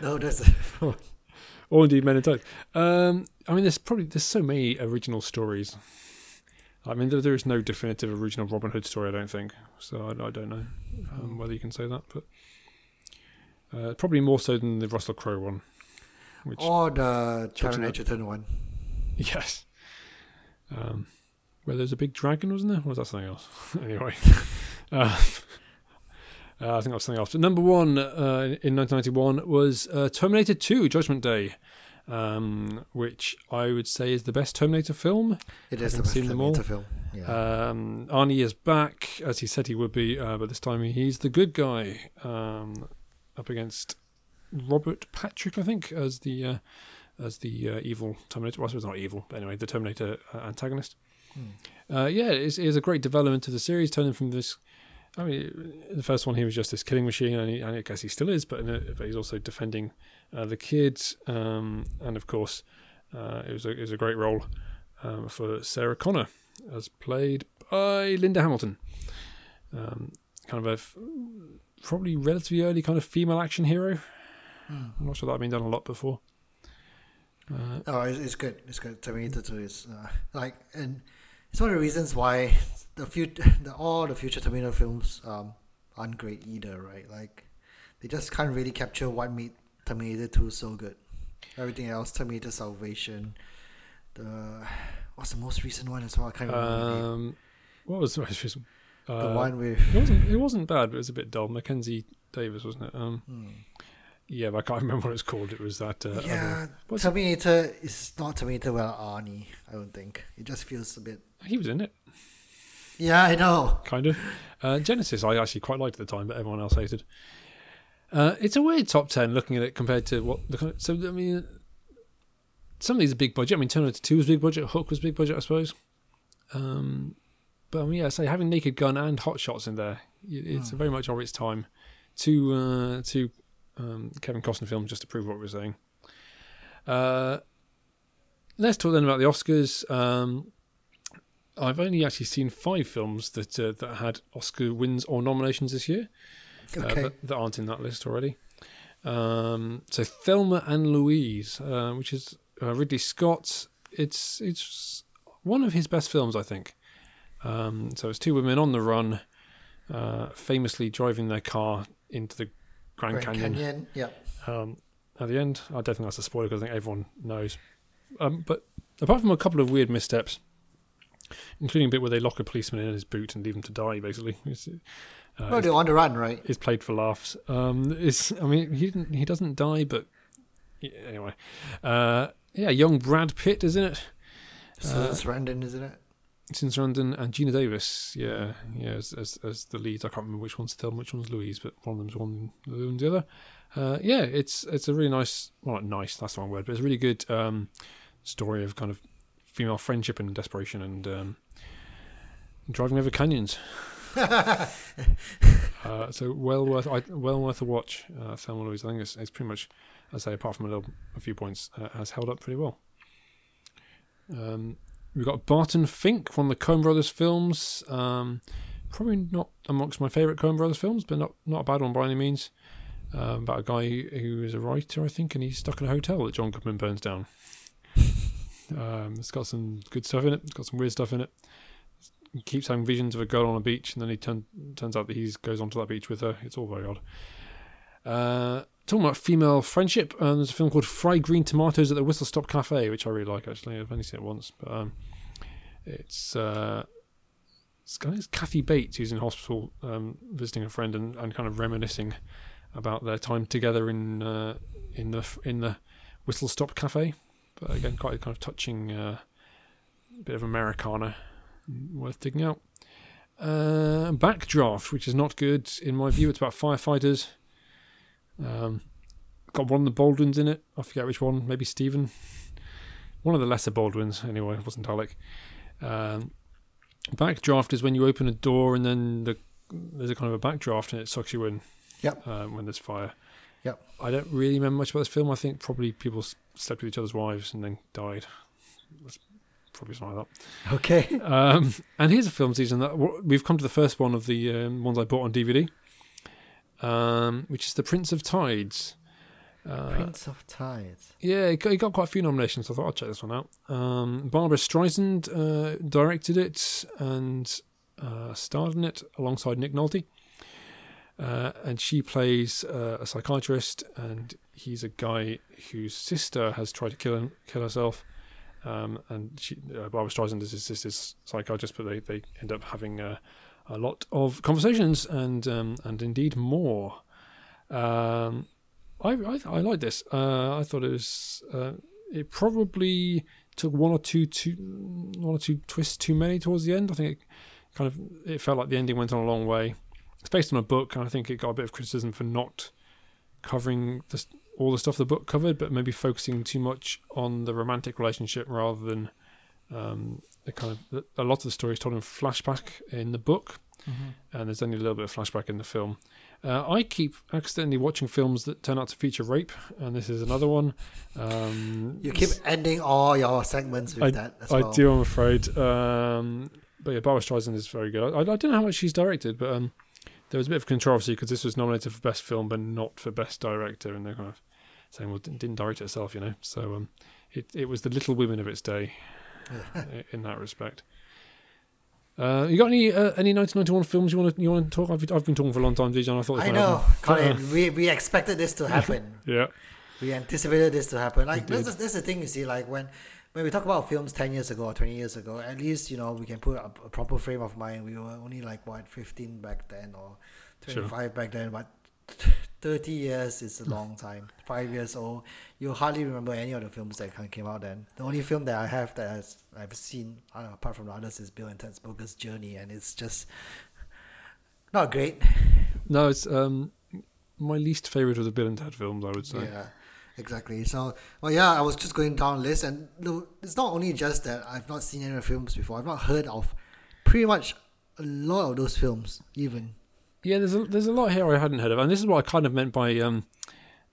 no, that's a, or indeed Men in Tights. Um, I mean, there's probably there's so many original stories. I mean, there, there is no definitive original Robin Hood story. I don't think so. I, I don't know um, whether you can say that, but uh, probably more so than the Russell Crowe one. Which or the Children Taron of- Egerton one. yes, um, where there's a big dragon, wasn't there? Or was that something else? anyway, uh, uh, I think that was something else. But number one uh, in 1991 was uh, Terminator 2: Judgment Day. Um, which I would say is the best Terminator film. It is the best seen them all. Terminator film. Yeah. Um, Arnie is back, as he said he would be, uh, but this time he's the good guy um, up against Robert Patrick, I think, as the uh, as the uh, evil Terminator. Well, I suppose not evil, but anyway, the Terminator uh, antagonist. Hmm. Uh, yeah, it's, it's a great development to the series, turning from this. I mean, the first one he was just this killing machine, and, he, and I guess he still is, but, in a, but he's also defending uh, the kids, um, and of course, uh, it was a, it was a great role um, for Sarah Connor, as played by Linda Hamilton. Um, kind of a f- probably relatively early kind of female action hero. I'm not sure that had been done a lot before. Uh, Oh, it's, it's good. It's good. Terminator Two is uh, like, and it's one of the reasons why the future, the, all the future Terminator films um, aren't great either, right? Like they just can't really capture what made Terminator Two so good. Everything else, Terminator Salvation, the what's the most recent one as well? I can't remember. Um, what was the most recent? the Uh, one with It wasn't. It wasn't bad, but it was a bit dull. Mackenzie Davis, wasn't it? Um, hmm. Yeah, but I can't remember what it was called. It was that. Uh, yeah, Terminator is not Terminator without Arnie. I don't think it just feels a bit. he was in it, Yeah, I know. kind of. Uh, Genisys, I actually quite liked at the time, but everyone else hated. Uh, it's a weird top ten looking at it compared to what the so I mean, some of these are big budget. I mean, Terminator Two was big budget. Hook was big budget, I suppose. Um, but I mean, yeah, say having Naked Gun and Hot Shots in there, it's very much of its time. Two uh, two um, Kevin Costner films just to prove what we we're saying. Uh, let's talk then about the Oscars. Um, I've only actually seen five films that uh, that had Oscar wins or nominations this year uh, Okay. that, that aren't in that list already. Um, so Thelma and Louise, uh, which is uh, Ridley Scott. It's it's one of his best films, I think. Um, so it's two women on the run, uh, famously driving their car into the Grand, Grand Canyon. Canyon. Yeah. Um, at the end, I don't think that's a spoiler because I think everyone knows. Um, but apart from a couple of weird missteps, including a bit where they lock a policeman in his boot and leave him to die, basically. It's, uh, Well, they're on the run, right? is played for laughs. Um, it's I mean he didn't he doesn't die, but yeah, anyway, uh, yeah, young Brad Pitt is in it. So Uh, it's Randon, isn't it? Susan Sarandon and Geena Davis, yeah, yeah, as, as as the leads. I can't remember which one's Thelma, which one's Louise, but one of them's one, the other one's the other. Uh, yeah, it's it's a really nice, well, not nice. That's the wrong word, but it's a really good um, story of kind of female friendship and desperation and um, driving over canyons. Uh, so well worth well worth a watch. Uh, Thelma Louise. I think it's, it's pretty much, I say, apart from a little a few points, uh, has held up pretty well. Um, we've got Barton Fink from the Coen Brothers films. Um, probably not amongst my favourite Coen Brothers films, but not not a bad one by any means. Um, about a guy who is a writer, I think, and he's stuck in a hotel that John Goodman burns down. um, it's got some good stuff in it. It's got some weird stuff in it he keeps having visions of a girl on a beach, and then he turn, turns out that he goes onto that beach with her. It's all very odd. Uh, talking about female friendship, um, there's a film called Fried Green Tomatoes at the Whistle Stop Cafe, which I really like. Actually, I've only seen it once, but um, it's uh, it's, it's Kathy Bates who's in hospital um, visiting a friend and, and kind of reminiscing about their time together in uh, in the in the Whistle Stop Cafe. But again, quite a kind of touching uh, bit of Americana worth digging out. Uh, Backdraft, which is not good in my view. It's about firefighters. Um, got one of the Baldwins in it. I forget which one. Maybe Stephen. One of the lesser Baldwins, anyway. It wasn't Alec. Um, backdraft is when you open a door and then the, there's a kind of a backdraft and it sucks you in. Yep. Um, when there's fire. Yep. I don't really remember much about this film. I think probably people slept with each other's wives and then died. That's probably something like that. Okay. Um, and here's a film season that we've come to the first one of the um, ones I bought on DVD, um, which is The Prince of Tides. Uh, Prince of Tides. yeah, it got, it got quite a few nominations. So I thought I'd check this one out. Um, Barbra Streisand uh, directed it and uh, starred in it alongside Nick Nolte. Uh, and she plays uh, a psychiatrist, and he's a guy whose sister has tried to kill him, kill herself. Um, and she, uh, Barbra Streisand is his sister's psychiatrist, but they, they end up having uh, a lot of conversations and um, and indeed more. Um, I, I I like this. Uh, I thought it was. Uh, it probably took one or two, two one or two twists too many towards the end. I think it kind of it felt like the ending went on a long way. It's based on a book, and I think it got a bit of criticism for not covering the, all the stuff the book covered, but maybe focusing too much on the romantic relationship rather than um, the kind of a lot of the story is told in flashback in the book, and there's only a little bit of flashback in the film. Uh, I keep accidentally watching films that turn out to feature rape, and this is another one. Um, You keep ending all your segments with that as I well. do, I'm afraid. Um, but yeah, Barbra Streisand is very good. I, I don't know how much she's directed, but um, there was a bit of controversy because this was nominated for best film, but not for best director, and they're kind of saying, "Well, it didn't direct it itself," you know. So um, it it was the Little Women of its day i- in that respect. Uh, you got any uh, any 1991 films you want to you want to talk? I've, I've been talking for a long time, Zijan. I thought I know, Colin. we we expected this to happen. yeah. We anticipated this to happen. Like that's, that's the thing you see. Like when when we talk about films ten years ago or twenty years ago, at least you know we can put a, a proper frame of mind. We were only like what fifteen back then or twenty five sure. back then, but 30 years is a long time. Five years old, you hardly remember any of the films that came out then. The only film that I have that has, I've seen, uh, apart from the others, is Bill and Ted's Bogus Journey, and it's just not great. No, it's um, my least favorite of the Bill and Ted films, I would say. Yeah, exactly. So, well, yeah, I was just going down the list, and it's not only just that I've not seen any of the films before, I've not heard of pretty much a lot of those films, even. Yeah, there's a, there's a lot here I hadn't heard of, and this is what I kind of meant by um,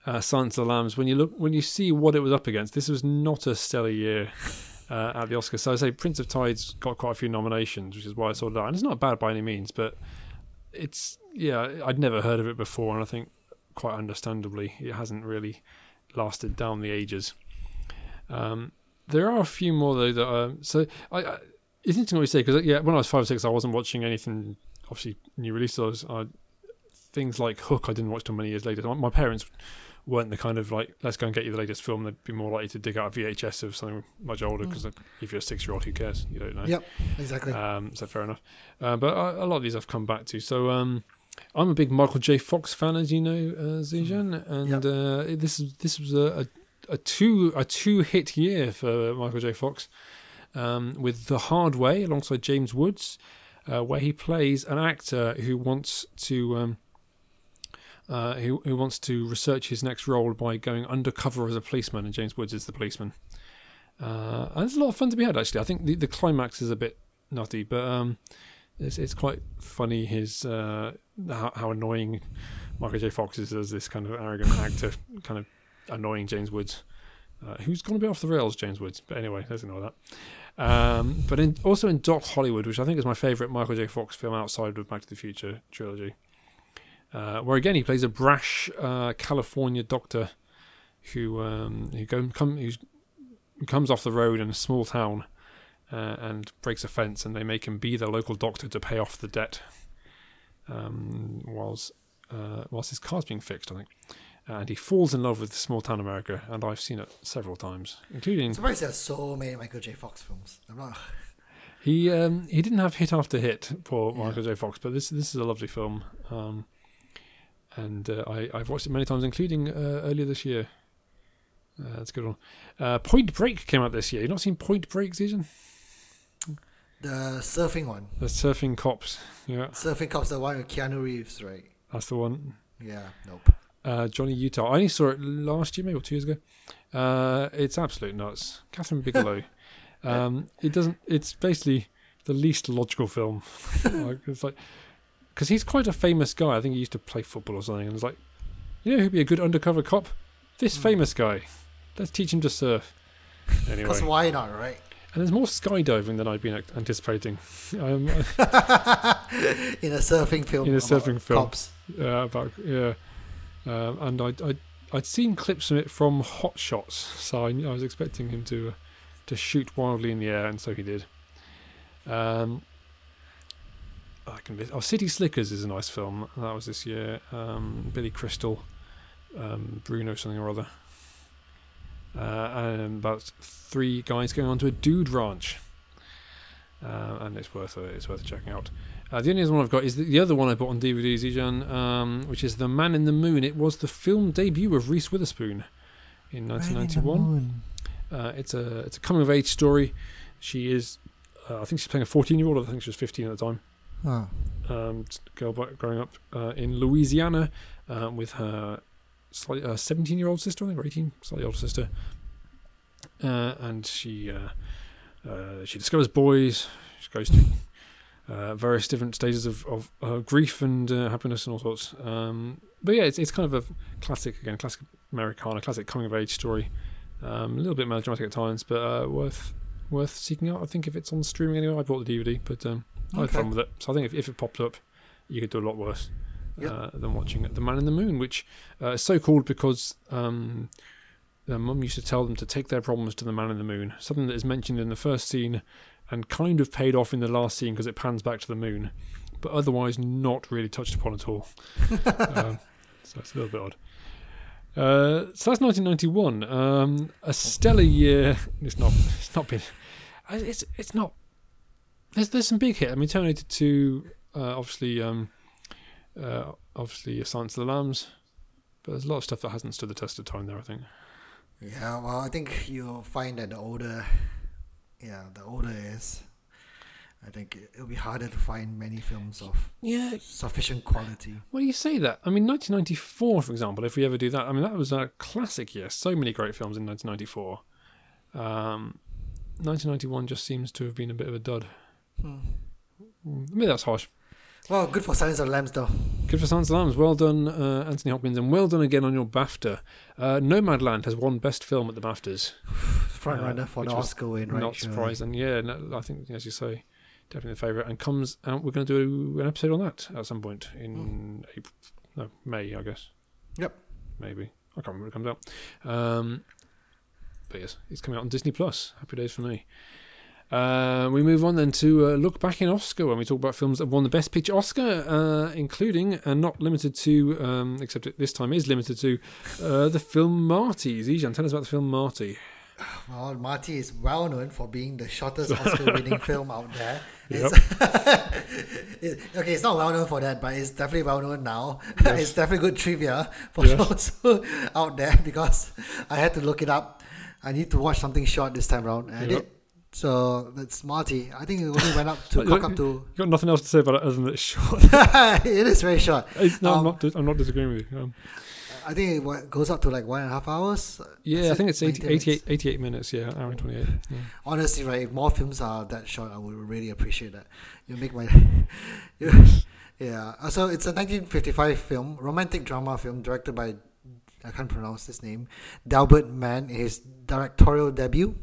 uh, Silence of the Lambs. When you look, when you see what it was up against, this was not a stellar year uh, at the Oscars. So I say Prince of Tides got quite a few nominations, which is why I saw that. And it's not bad by any means, but it's yeah, I'd never heard of it before, and I think quite understandably it hasn't really lasted down the ages. Um, there are a few more though that are so I, I it's interesting what you say because yeah, when I was five or six, I wasn't watching anything obviously new releases. I, things like Hook, I didn't watch till many years later. My parents weren't the kind of like, let's go and get you the latest film. They'd be more likely to dig out a VHS of something much older because mm. if you're a six year old, who cares? You don't know. Yep, exactly. Um, so fair enough. Uh, but a, a, lot of these I've come back to. So um, I'm a big Michael J. Fox fan, as you know, uh, Zijan, mm. and yep. uh, this is this was a, a, a, two a two hit year for Michael J. Fox. Um, with The Hard Way alongside James Woods, uh, where he plays an actor who wants to um, uh, who, who wants to research his next role by going undercover as a policeman, and James Woods is the policeman. Uh, and it's a lot of fun to be had actually. I think the, the climax is a bit nutty, but um, it's it's quite funny his uh, how, how, annoying Michael J. Fox is as this kind of arrogant actor, kind of annoying James Woods, uh, who's going to be off the rails, James Woods. But anyway, let's ignore that. Um, but in, also in Doc Hollywood, which I think is my favourite Michael J. Fox film outside of Back to the Future trilogy, uh, where again he plays a brash uh, California doctor who um, who go, come, comes off the road in a small town uh, and breaks a fence, and they make him be the local doctor to pay off the debt, um, whilst uh, whilst his car's being fixed, I think and he falls in love with small town America, and I've seen it several times, including. Surprised there's so many Michael J. Fox films. I'm not. He um, he didn't have hit after hit for yeah. Michael J. Fox, but this this is a lovely film, um, and uh, I I've watched it many times, including uh, earlier this year. Uh, that's a good one. Uh, Point Break came out this year. You not seen Point Break, season? The surfing one. The surfing cops. Yeah. Surfing cops, the one with Keanu Reeves, right? That's the one. Yeah. Nope uh, Johnny Utah. I only saw it last year, maybe or two years ago. Uh, it's absolute nuts. Kathryn Bigelow. um, it doesn't. It's basically the least logical film. like, it's like because he's quite a famous guy. I think he used to play football or something. And it's like, you know, who'd be a good undercover cop? This mm. famous guy. Let's teach him to surf. Anyway, because why not, right? And there's more skydiving than I'd been anticipating. Um, in a surfing film. In a surfing film. Cops. Yeah, about yeah. Um, and I, I, I'd seen clips of it from Hot Shots, so I, I was expecting him to uh, to shoot wildly in the air, and so he did. Um, I can. Oh, City Slickers is a nice film. That was this year. Um, Billy Crystal, um, Bruno something or other, uh, and about three guys going onto a dude ranch, uh, and it's worth it's worth checking out. Uh, the only other one I've got is the, the other one I bought on DVD, Zijan, um, which is The Man in the Moon. It was the film debut of Reese Witherspoon in 1991. Uh, it's a it's a coming of age story. She is, uh, I think she's playing a 14 year old. I think she was 15 at the time. Oh. Um, girl growing up uh, in Louisiana uh, with her 17 year old sister, I think, or 18, slightly older sister. Uh, and she she discovers boys. She goes to uh, various different stages of, of uh, grief and uh, happiness and all sorts. Um, but yeah, it's, it's kind of a classic again, classic Americana, classic coming of age story. Um, a little bit melodramatic at times, but uh, worth worth seeking out. I think if it's on streaming anyway, I bought the DVD, but um, okay. I had fun with it. So I think if, if it popped up, you could do a lot worse yep. Uh, than watching it. The Man in the Moon, which uh, is so called because um, their mum used to tell them to take their problems to the Man in the Moon. Something that is mentioned in the first scene and kind of paid off in the last scene because it pans back to the moon, but otherwise not really touched upon at all. um, so it's a little bit odd. Uh, so that's 1991. Um, a stellar year. It's not. It's not been. It's it's not. There's there's some big hit. I mean, Terminator 2. Uh, obviously, um, uh, obviously, Silence of the Lambs. But there's a lot of stuff that hasn't stood the test of time there. I think. Yeah, well, I think you'll find that the older, yeah, the older it is, I think it- it'll be harder to find many films of Yeah. sufficient quality. Well, you say that. I mean, 1994, for example, if we ever do that, I mean, that was a classic year. So many great films in 1994. Um, 1991 just seems to have been a bit of a dud. Hmm. Mm, Maybe that's harsh. Well, good for Silence of the Lambs, though. Good for Silence of the Lambs. Well done, uh, Anthony Hopkins, and well done again on your BAFTA. Uh, Nomadland has won Best Film at the BAFTAs. Front Uh, runner for which the Oscar win, right? Not surely. surprising. Yeah, no, I think, as you say, definitely the favourite. And comes out, we're going to do an episode on that at some point in April. No, May, I guess. Yep. Maybe. I can't remember when it comes out. Um, but yes, it's coming out on Disney Plus. Happy days for me. Uh, we move on then to uh, look back in Oscar when we talk about films that won the Best Picture Oscar, uh, including and not limited to, um, except it this time is limited to, uh, the film Marty. Zijan, tell us about the film Marty. Well, Marty is well known for being the shortest Oscar-winning film out there. It's it- okay, it's not well known for that, but it's definitely well known now. it's definitely good trivia for Yes. those out there because I had to look it up. I need to watch something short this time around, I Yep. did. So that's Marty. I think it only went up to cock up to. You've got nothing else to say about it other than that it's short. it is very short. It's- no, I'm Um, not. I'm not disagreeing with you. Um, I think it goes up to like one and a half hours. yeah, I think it's 80, 88, 88 minutes. Yeah, hour and twenty-eight. Yeah. Honestly, right, if more films are that short, I would really appreciate that. You make my. you, yeah. Uh, So it's a 1955 film, romantic drama film directed by, I can't pronounce his name, Delbert Mann, his directorial debut.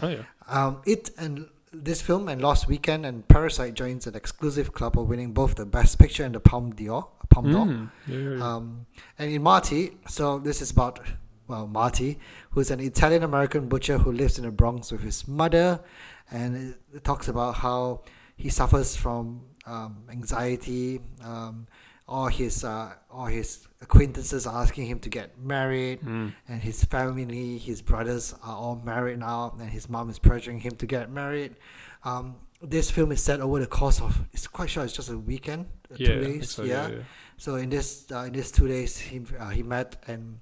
Oh yeah. Um, it and this film and Lost Weekend and Parasite joins an exclusive club of winning both the Best Picture and the Palme d'Or. Palme d'Or. Mm, yeah, yeah, yeah. Um, and in Marty, so this is about, well, Marty, who's an Italian American butcher who lives in the Bronx with his mother. And it, it talks about how he suffers from um, anxiety. Um, all his uh, all his acquaintances are asking him to get married, Mm. and his family, his brothers are all married now, and his mom is pressuring him to get married. Um, this film is set over the course of it's quite short. It's just a weekend, uh, yeah, two days. so, yeah. yeah. So in this uh, in these two days, he uh, he met and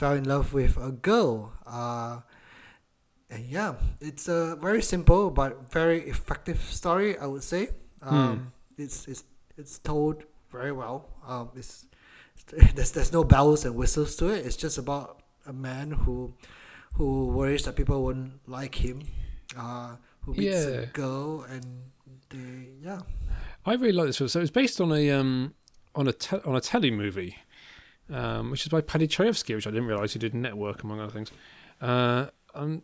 fell in love with a girl. Uh, and yeah, it's a very simple but very effective story. I would say. Um, It's it's it's told very well. Um, it's there's there's no bells and whistles to it. It's just about a man who who worries that people won't like him. Uh, who meets a girl and they yeah. I really like this film. So it's based on a um on a te- on a telly movie, um, which is by Paddy Chayefsky, which I didn't realize he did Network among other things. Uh, um,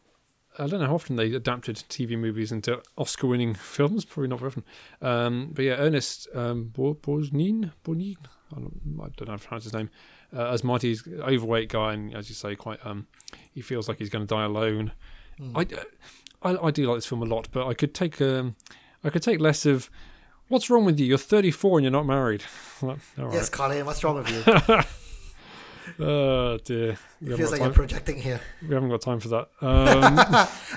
I don't know how often they adapted TV movies into Oscar-winning films. Probably not very often. Um, but yeah, Ernest um, Bo- Borgnine, Borgnine, I don't, I don't know how to pronounce his name. Uh, as Marty's overweight guy, and as you say, quite um, he feels like he's going to die alone. Mm. I, I I do like this film a lot, but I could take um I could take less of what's wrong with you? You're 34 and you're not married. Well, all right. Yes, Colin, what's wrong with you? Oh dear. We It feels like you're projecting here. we haven't got time for that. Um,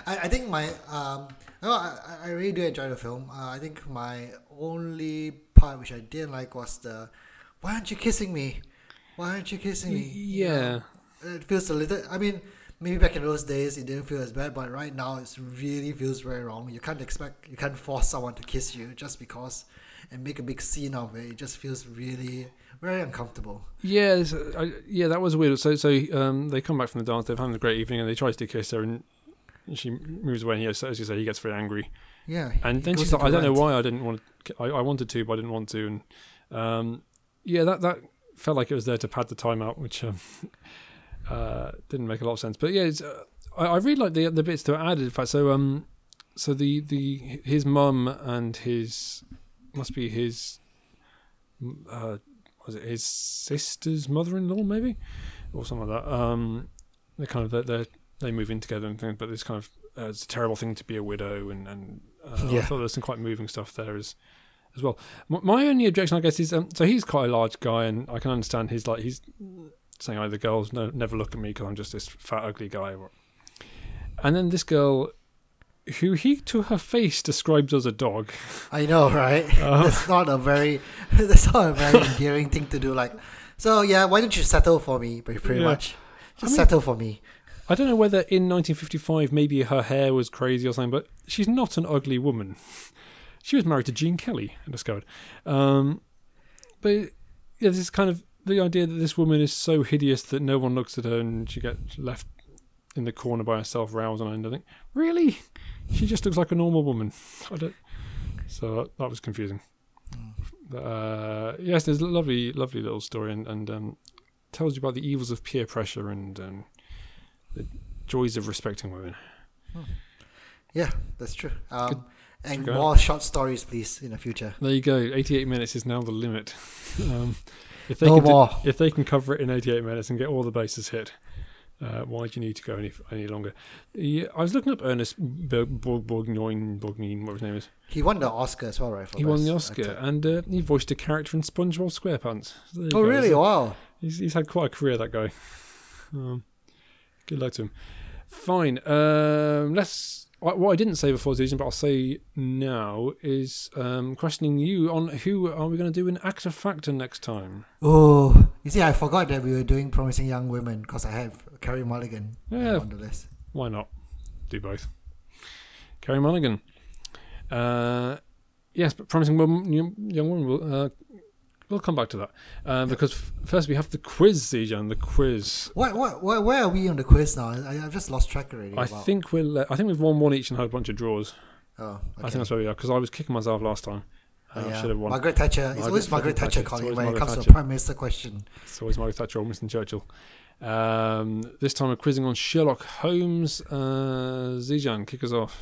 I, I think my um no, I, I really do enjoy the film. Uh, I think my only part which I didn't like was the why aren't you kissing me? Why aren't you kissing me? Yeah. it feels a little. I mean, maybe back in those days it didn't feel as bad, but right now it really feels very wrong. You can't expect, you can't force someone to kiss you just because, and make a big scene of it. It just feels really very uncomfortable. Yeah, I, yeah, that was weird. So, so um, they come back from the dance. They've had a great evening, and they try to kiss her, and she moves away. And he, as you say, he gets very angry. Yeah, And then she's like, "I don't know why I didn't want. To, I, I wanted to, but I didn't want to." And um, yeah, that that felt like it was there to pad the time out, which um, uh, didn't make a lot of sense. But yeah, it's, uh, I, I really like the the bits that were added. In fact, so um, so the the his mum and his must be his uh, was it his sister's mother-in-law maybe or something like that. Um, they kind of they they they move in together and things, but this kind of uh, it's a terrible thing to be a widow and and Uh, I thought there was some quite moving stuff there as as well. M- My only objection, I guess, is um, so he's quite a large guy, and I can understand he's like he's saying, "Oh, the girls no, never look at me because I'm just this fat, ugly guy." And then this girl, who he to her face describes as a dog, I know, right? Uh. that's not a very that's not a very endearing thing to do. Like, so yeah, why don't you settle for me? Pretty pretty Yeah. much, just mean- settle for me. I don't know whether in 1955 maybe her hair was crazy or something, but she's not an ugly woman. She was married to Gene Kelly, I discovered. Um, but yeah, this is kind of the idea that this woman is so hideous that no one looks at her and she gets left in the corner by herself, rousing end. I think, really? She just looks like a normal woman. I don't. So that, was confusing. Uh, yes, there's a lovely, lovely little story and, and um, tells you about the evils of peer pressure and um, the joys of respecting women. Yeah, that's true. Um, and more short stories, please, in the future. There you go. 88 minutes is now the limit. If they No can do- if they can cover it in 88 minutes and get all the bases hit, uh, why do you need to go any any longer? Yeah, I was looking up Ernest Bo- Bo- Borgnine, Borgnine, what his name is. He won the Oscar as well, right? For He won the Oscar Actor. and uh, he voiced a character in SpongeBob SquarePants. So Oh, go. really? So Wow. He's, he's had quite a career, that guy. Um, good luck to him. Fine. Um, let's. What what I didn't say before, Zijan, but I'll say now is um, questioning you on who are we going to do in Actor Factor next time? Oh, you see, I forgot that we were doing Promising Young Women because I have Carey Mulligan Yeah. on the list. Why not? Do both. Carey Mulligan. Uh, yes, but promising young young woman. Will, uh, we'll come back to that uh, because f- first we have the quiz, Zijan. The quiz. What, where, where are we on the quiz now? I, I've just lost track already. I about- think we'll. Uh, I think we've won one each and had a bunch of draws. Oh, okay. I think that's where we are because I was kicking myself last time. Uh, I yeah. should have won. Margaret Thatcher. It's Margaret always Margaret Thatcher. Thatcher, It's calling when it comes to Thatcher. a Prime Minister question. It's always Margaret Thatcher or Winston Churchill. Um, this time we're quizzing on Sherlock Holmes. Uh, Zijan, kick us off.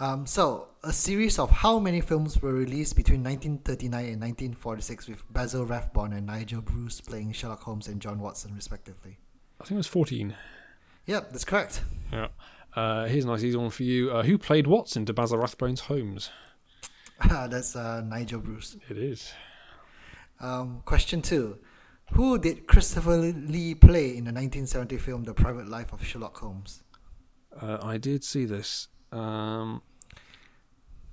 Um, so, a series of how many films were released between 1939 and 1946 with Basil Rathbone and Nigel Bruce playing Sherlock Holmes and John Watson, respectively? I think it was 14. Yep, that's correct. Yeah. Uh, here's a nice easy one for you. Uh, who played Watson to Basil Rathbone's Holmes? that's uh, Nigel Bruce. It is. Um, question two. Who did Christopher Lee play in the 1970 film The Private Life of Sherlock Holmes? Uh, I did see this. Um,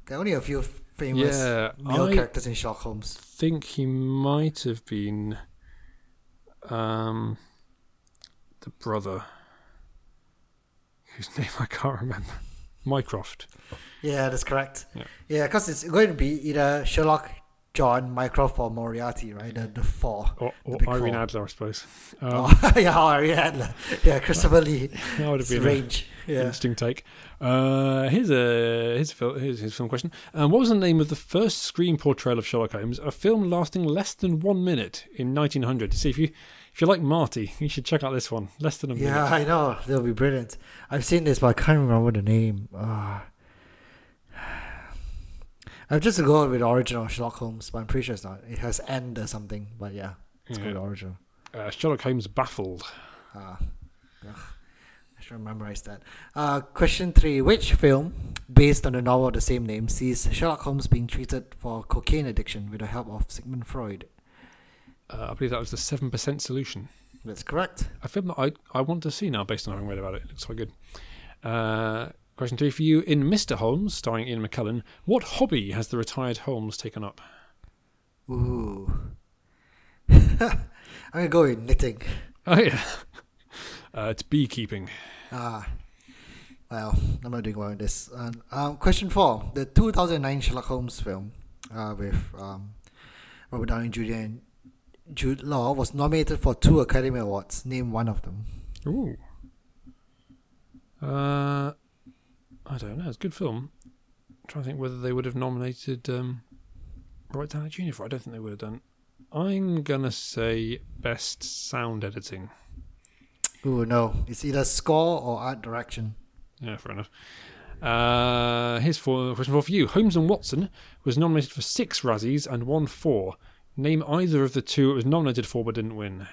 There are only a few famous yeah, male I characters in Sherlock Holmes. think he might have been um, the brother whose name I can't remember. Mycroft. Yeah, that's correct. Yeah. Yeah, because it's going to be either Sherlock, John, Mycroft, or Moriarty, right? The, the four. Or, or Irene four. Adler, I suppose. Um, oh, yeah, Harry Adler. Yeah, Christopher Lee. that would have been a- range. Yeah. Interesting take. Uh, here's a here's a fil- here's his film question. Um, what was the name of the first screen portrayal of Sherlock Holmes? A film lasting less than one minute in 1900. See if you if you like Marty, you should check out this one. Less than a minute. Yeah, I know. They'll be brilliant. I've seen this, but I can't remember the name. Ah. I've just gone with the original Sherlock Holmes, but I'm pretty sure it's not. It has end or something, but yeah, it's Yeah. called original. Uh, Sherlock Holmes baffled. Ah. I should memorize that. Uh, question three: Which film, based on the novel of the same name, sees Sherlock Holmes being treated for cocaine addiction with the help of Sigmund Freud? Uh, I believe that was the seven percent solution. That's correct. A film that I I want to see now based on having read about it. It looks quite good. Question three for you: In Mr. Holmes, starring Ian McKellen, what hobby has the retired Holmes taken up? Ooh. I'm gonna go with knitting. Oh yeah, uh, it's beekeeping. Ah, well, I'm not doing well with this. Um, um, question four: The 2009 Sherlock Holmes film uh, with um, Robert Downey Jr. and Jude Law was nominated for two Academy Awards. Name one of them. Ooh. Uh, I don't know. It's a good film. I'm trying to think whether they would have nominated um, Robert Downey Jr. for. it. I don't think they would have done. I'm gonna say best sound editing. Ooh, no, it's either score or art direction. Yeah, fair enough. Uh, here's for question four for you. Holmes and Watson was nominated for six Razzies and won four. Name either of the two it was nominated for but didn't win.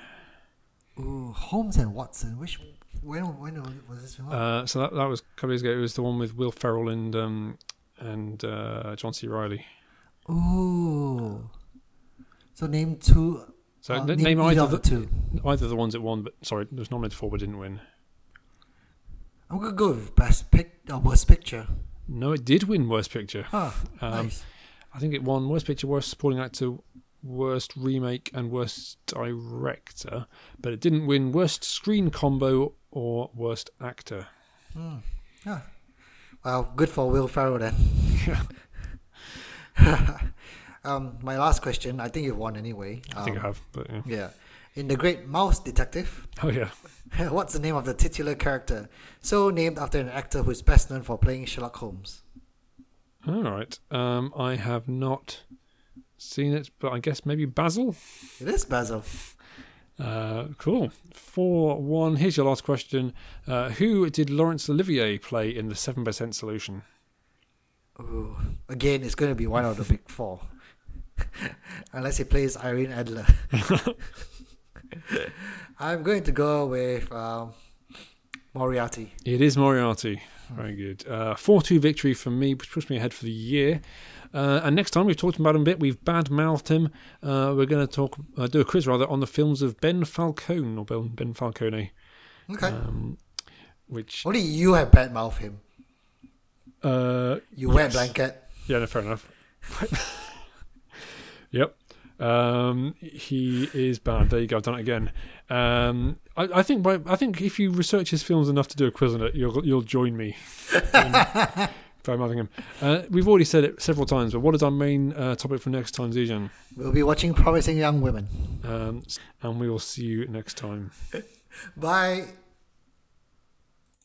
Ooh, Holmes and Watson. Which when when was this film? Uh, so that, that was a couple of years ago. It was the one with Will Ferrell and um, and uh, John C. Reilly. Ooh. So name two. So uh, n- name either the, two. either the ones that won, but sorry, was nominated for but didn't win. I'm gonna go with best pic or worst picture. No, it did win Worst Picture. Ah, Um, nice. I think it won Worst Picture, Worst Supporting Actor, Worst Remake, and Worst Director, but it didn't win Worst Screen Combo or Worst Actor. yeah Well, good for Will Ferrell then. um, my last question. I think you've won anyway. I think I Um, have, but yeah. Yeah. In the Great Mouse Detective, Oh yeah. what's the name of the titular character? So named after an actor who is best known for playing Sherlock Holmes. All right. Um, I have not seen it, but I guess maybe Basil. It is Basil. Uh, cool. Four one. Here's your last question. Uh, who did Laurence Olivier play in the Seven Percent Solution? Ooh. Again, it's going to be one of the big four. Unless he plays Irene Adler. I'm going to go with um, Moriarty. It is Moriarty. Very good. Uh, 4 2 victory for me, which puts me ahead for the year. Uh, and next time we've talked about him a bit, we've bad mouthed him. Uh, we're going to talk, uh, do a quiz rather, on the films of Ben Falcone, or Ben, ben Falcone, Okay. um, which. Only you have bad mouth him. Uh, You wear Yes. blanket. yeah, no, fair enough. yep. Um, he is bad. There you go. I've done it again. Um, I, I think by, I think if you research his films enough to do a quiz on it, you'll you'll join me. in By mouthing him. Uh, we've already said it several times, but what is our main uh, topic for next time, Zijan? We'll be watching Promising Young Women. Um, and we will see you next time. Bye.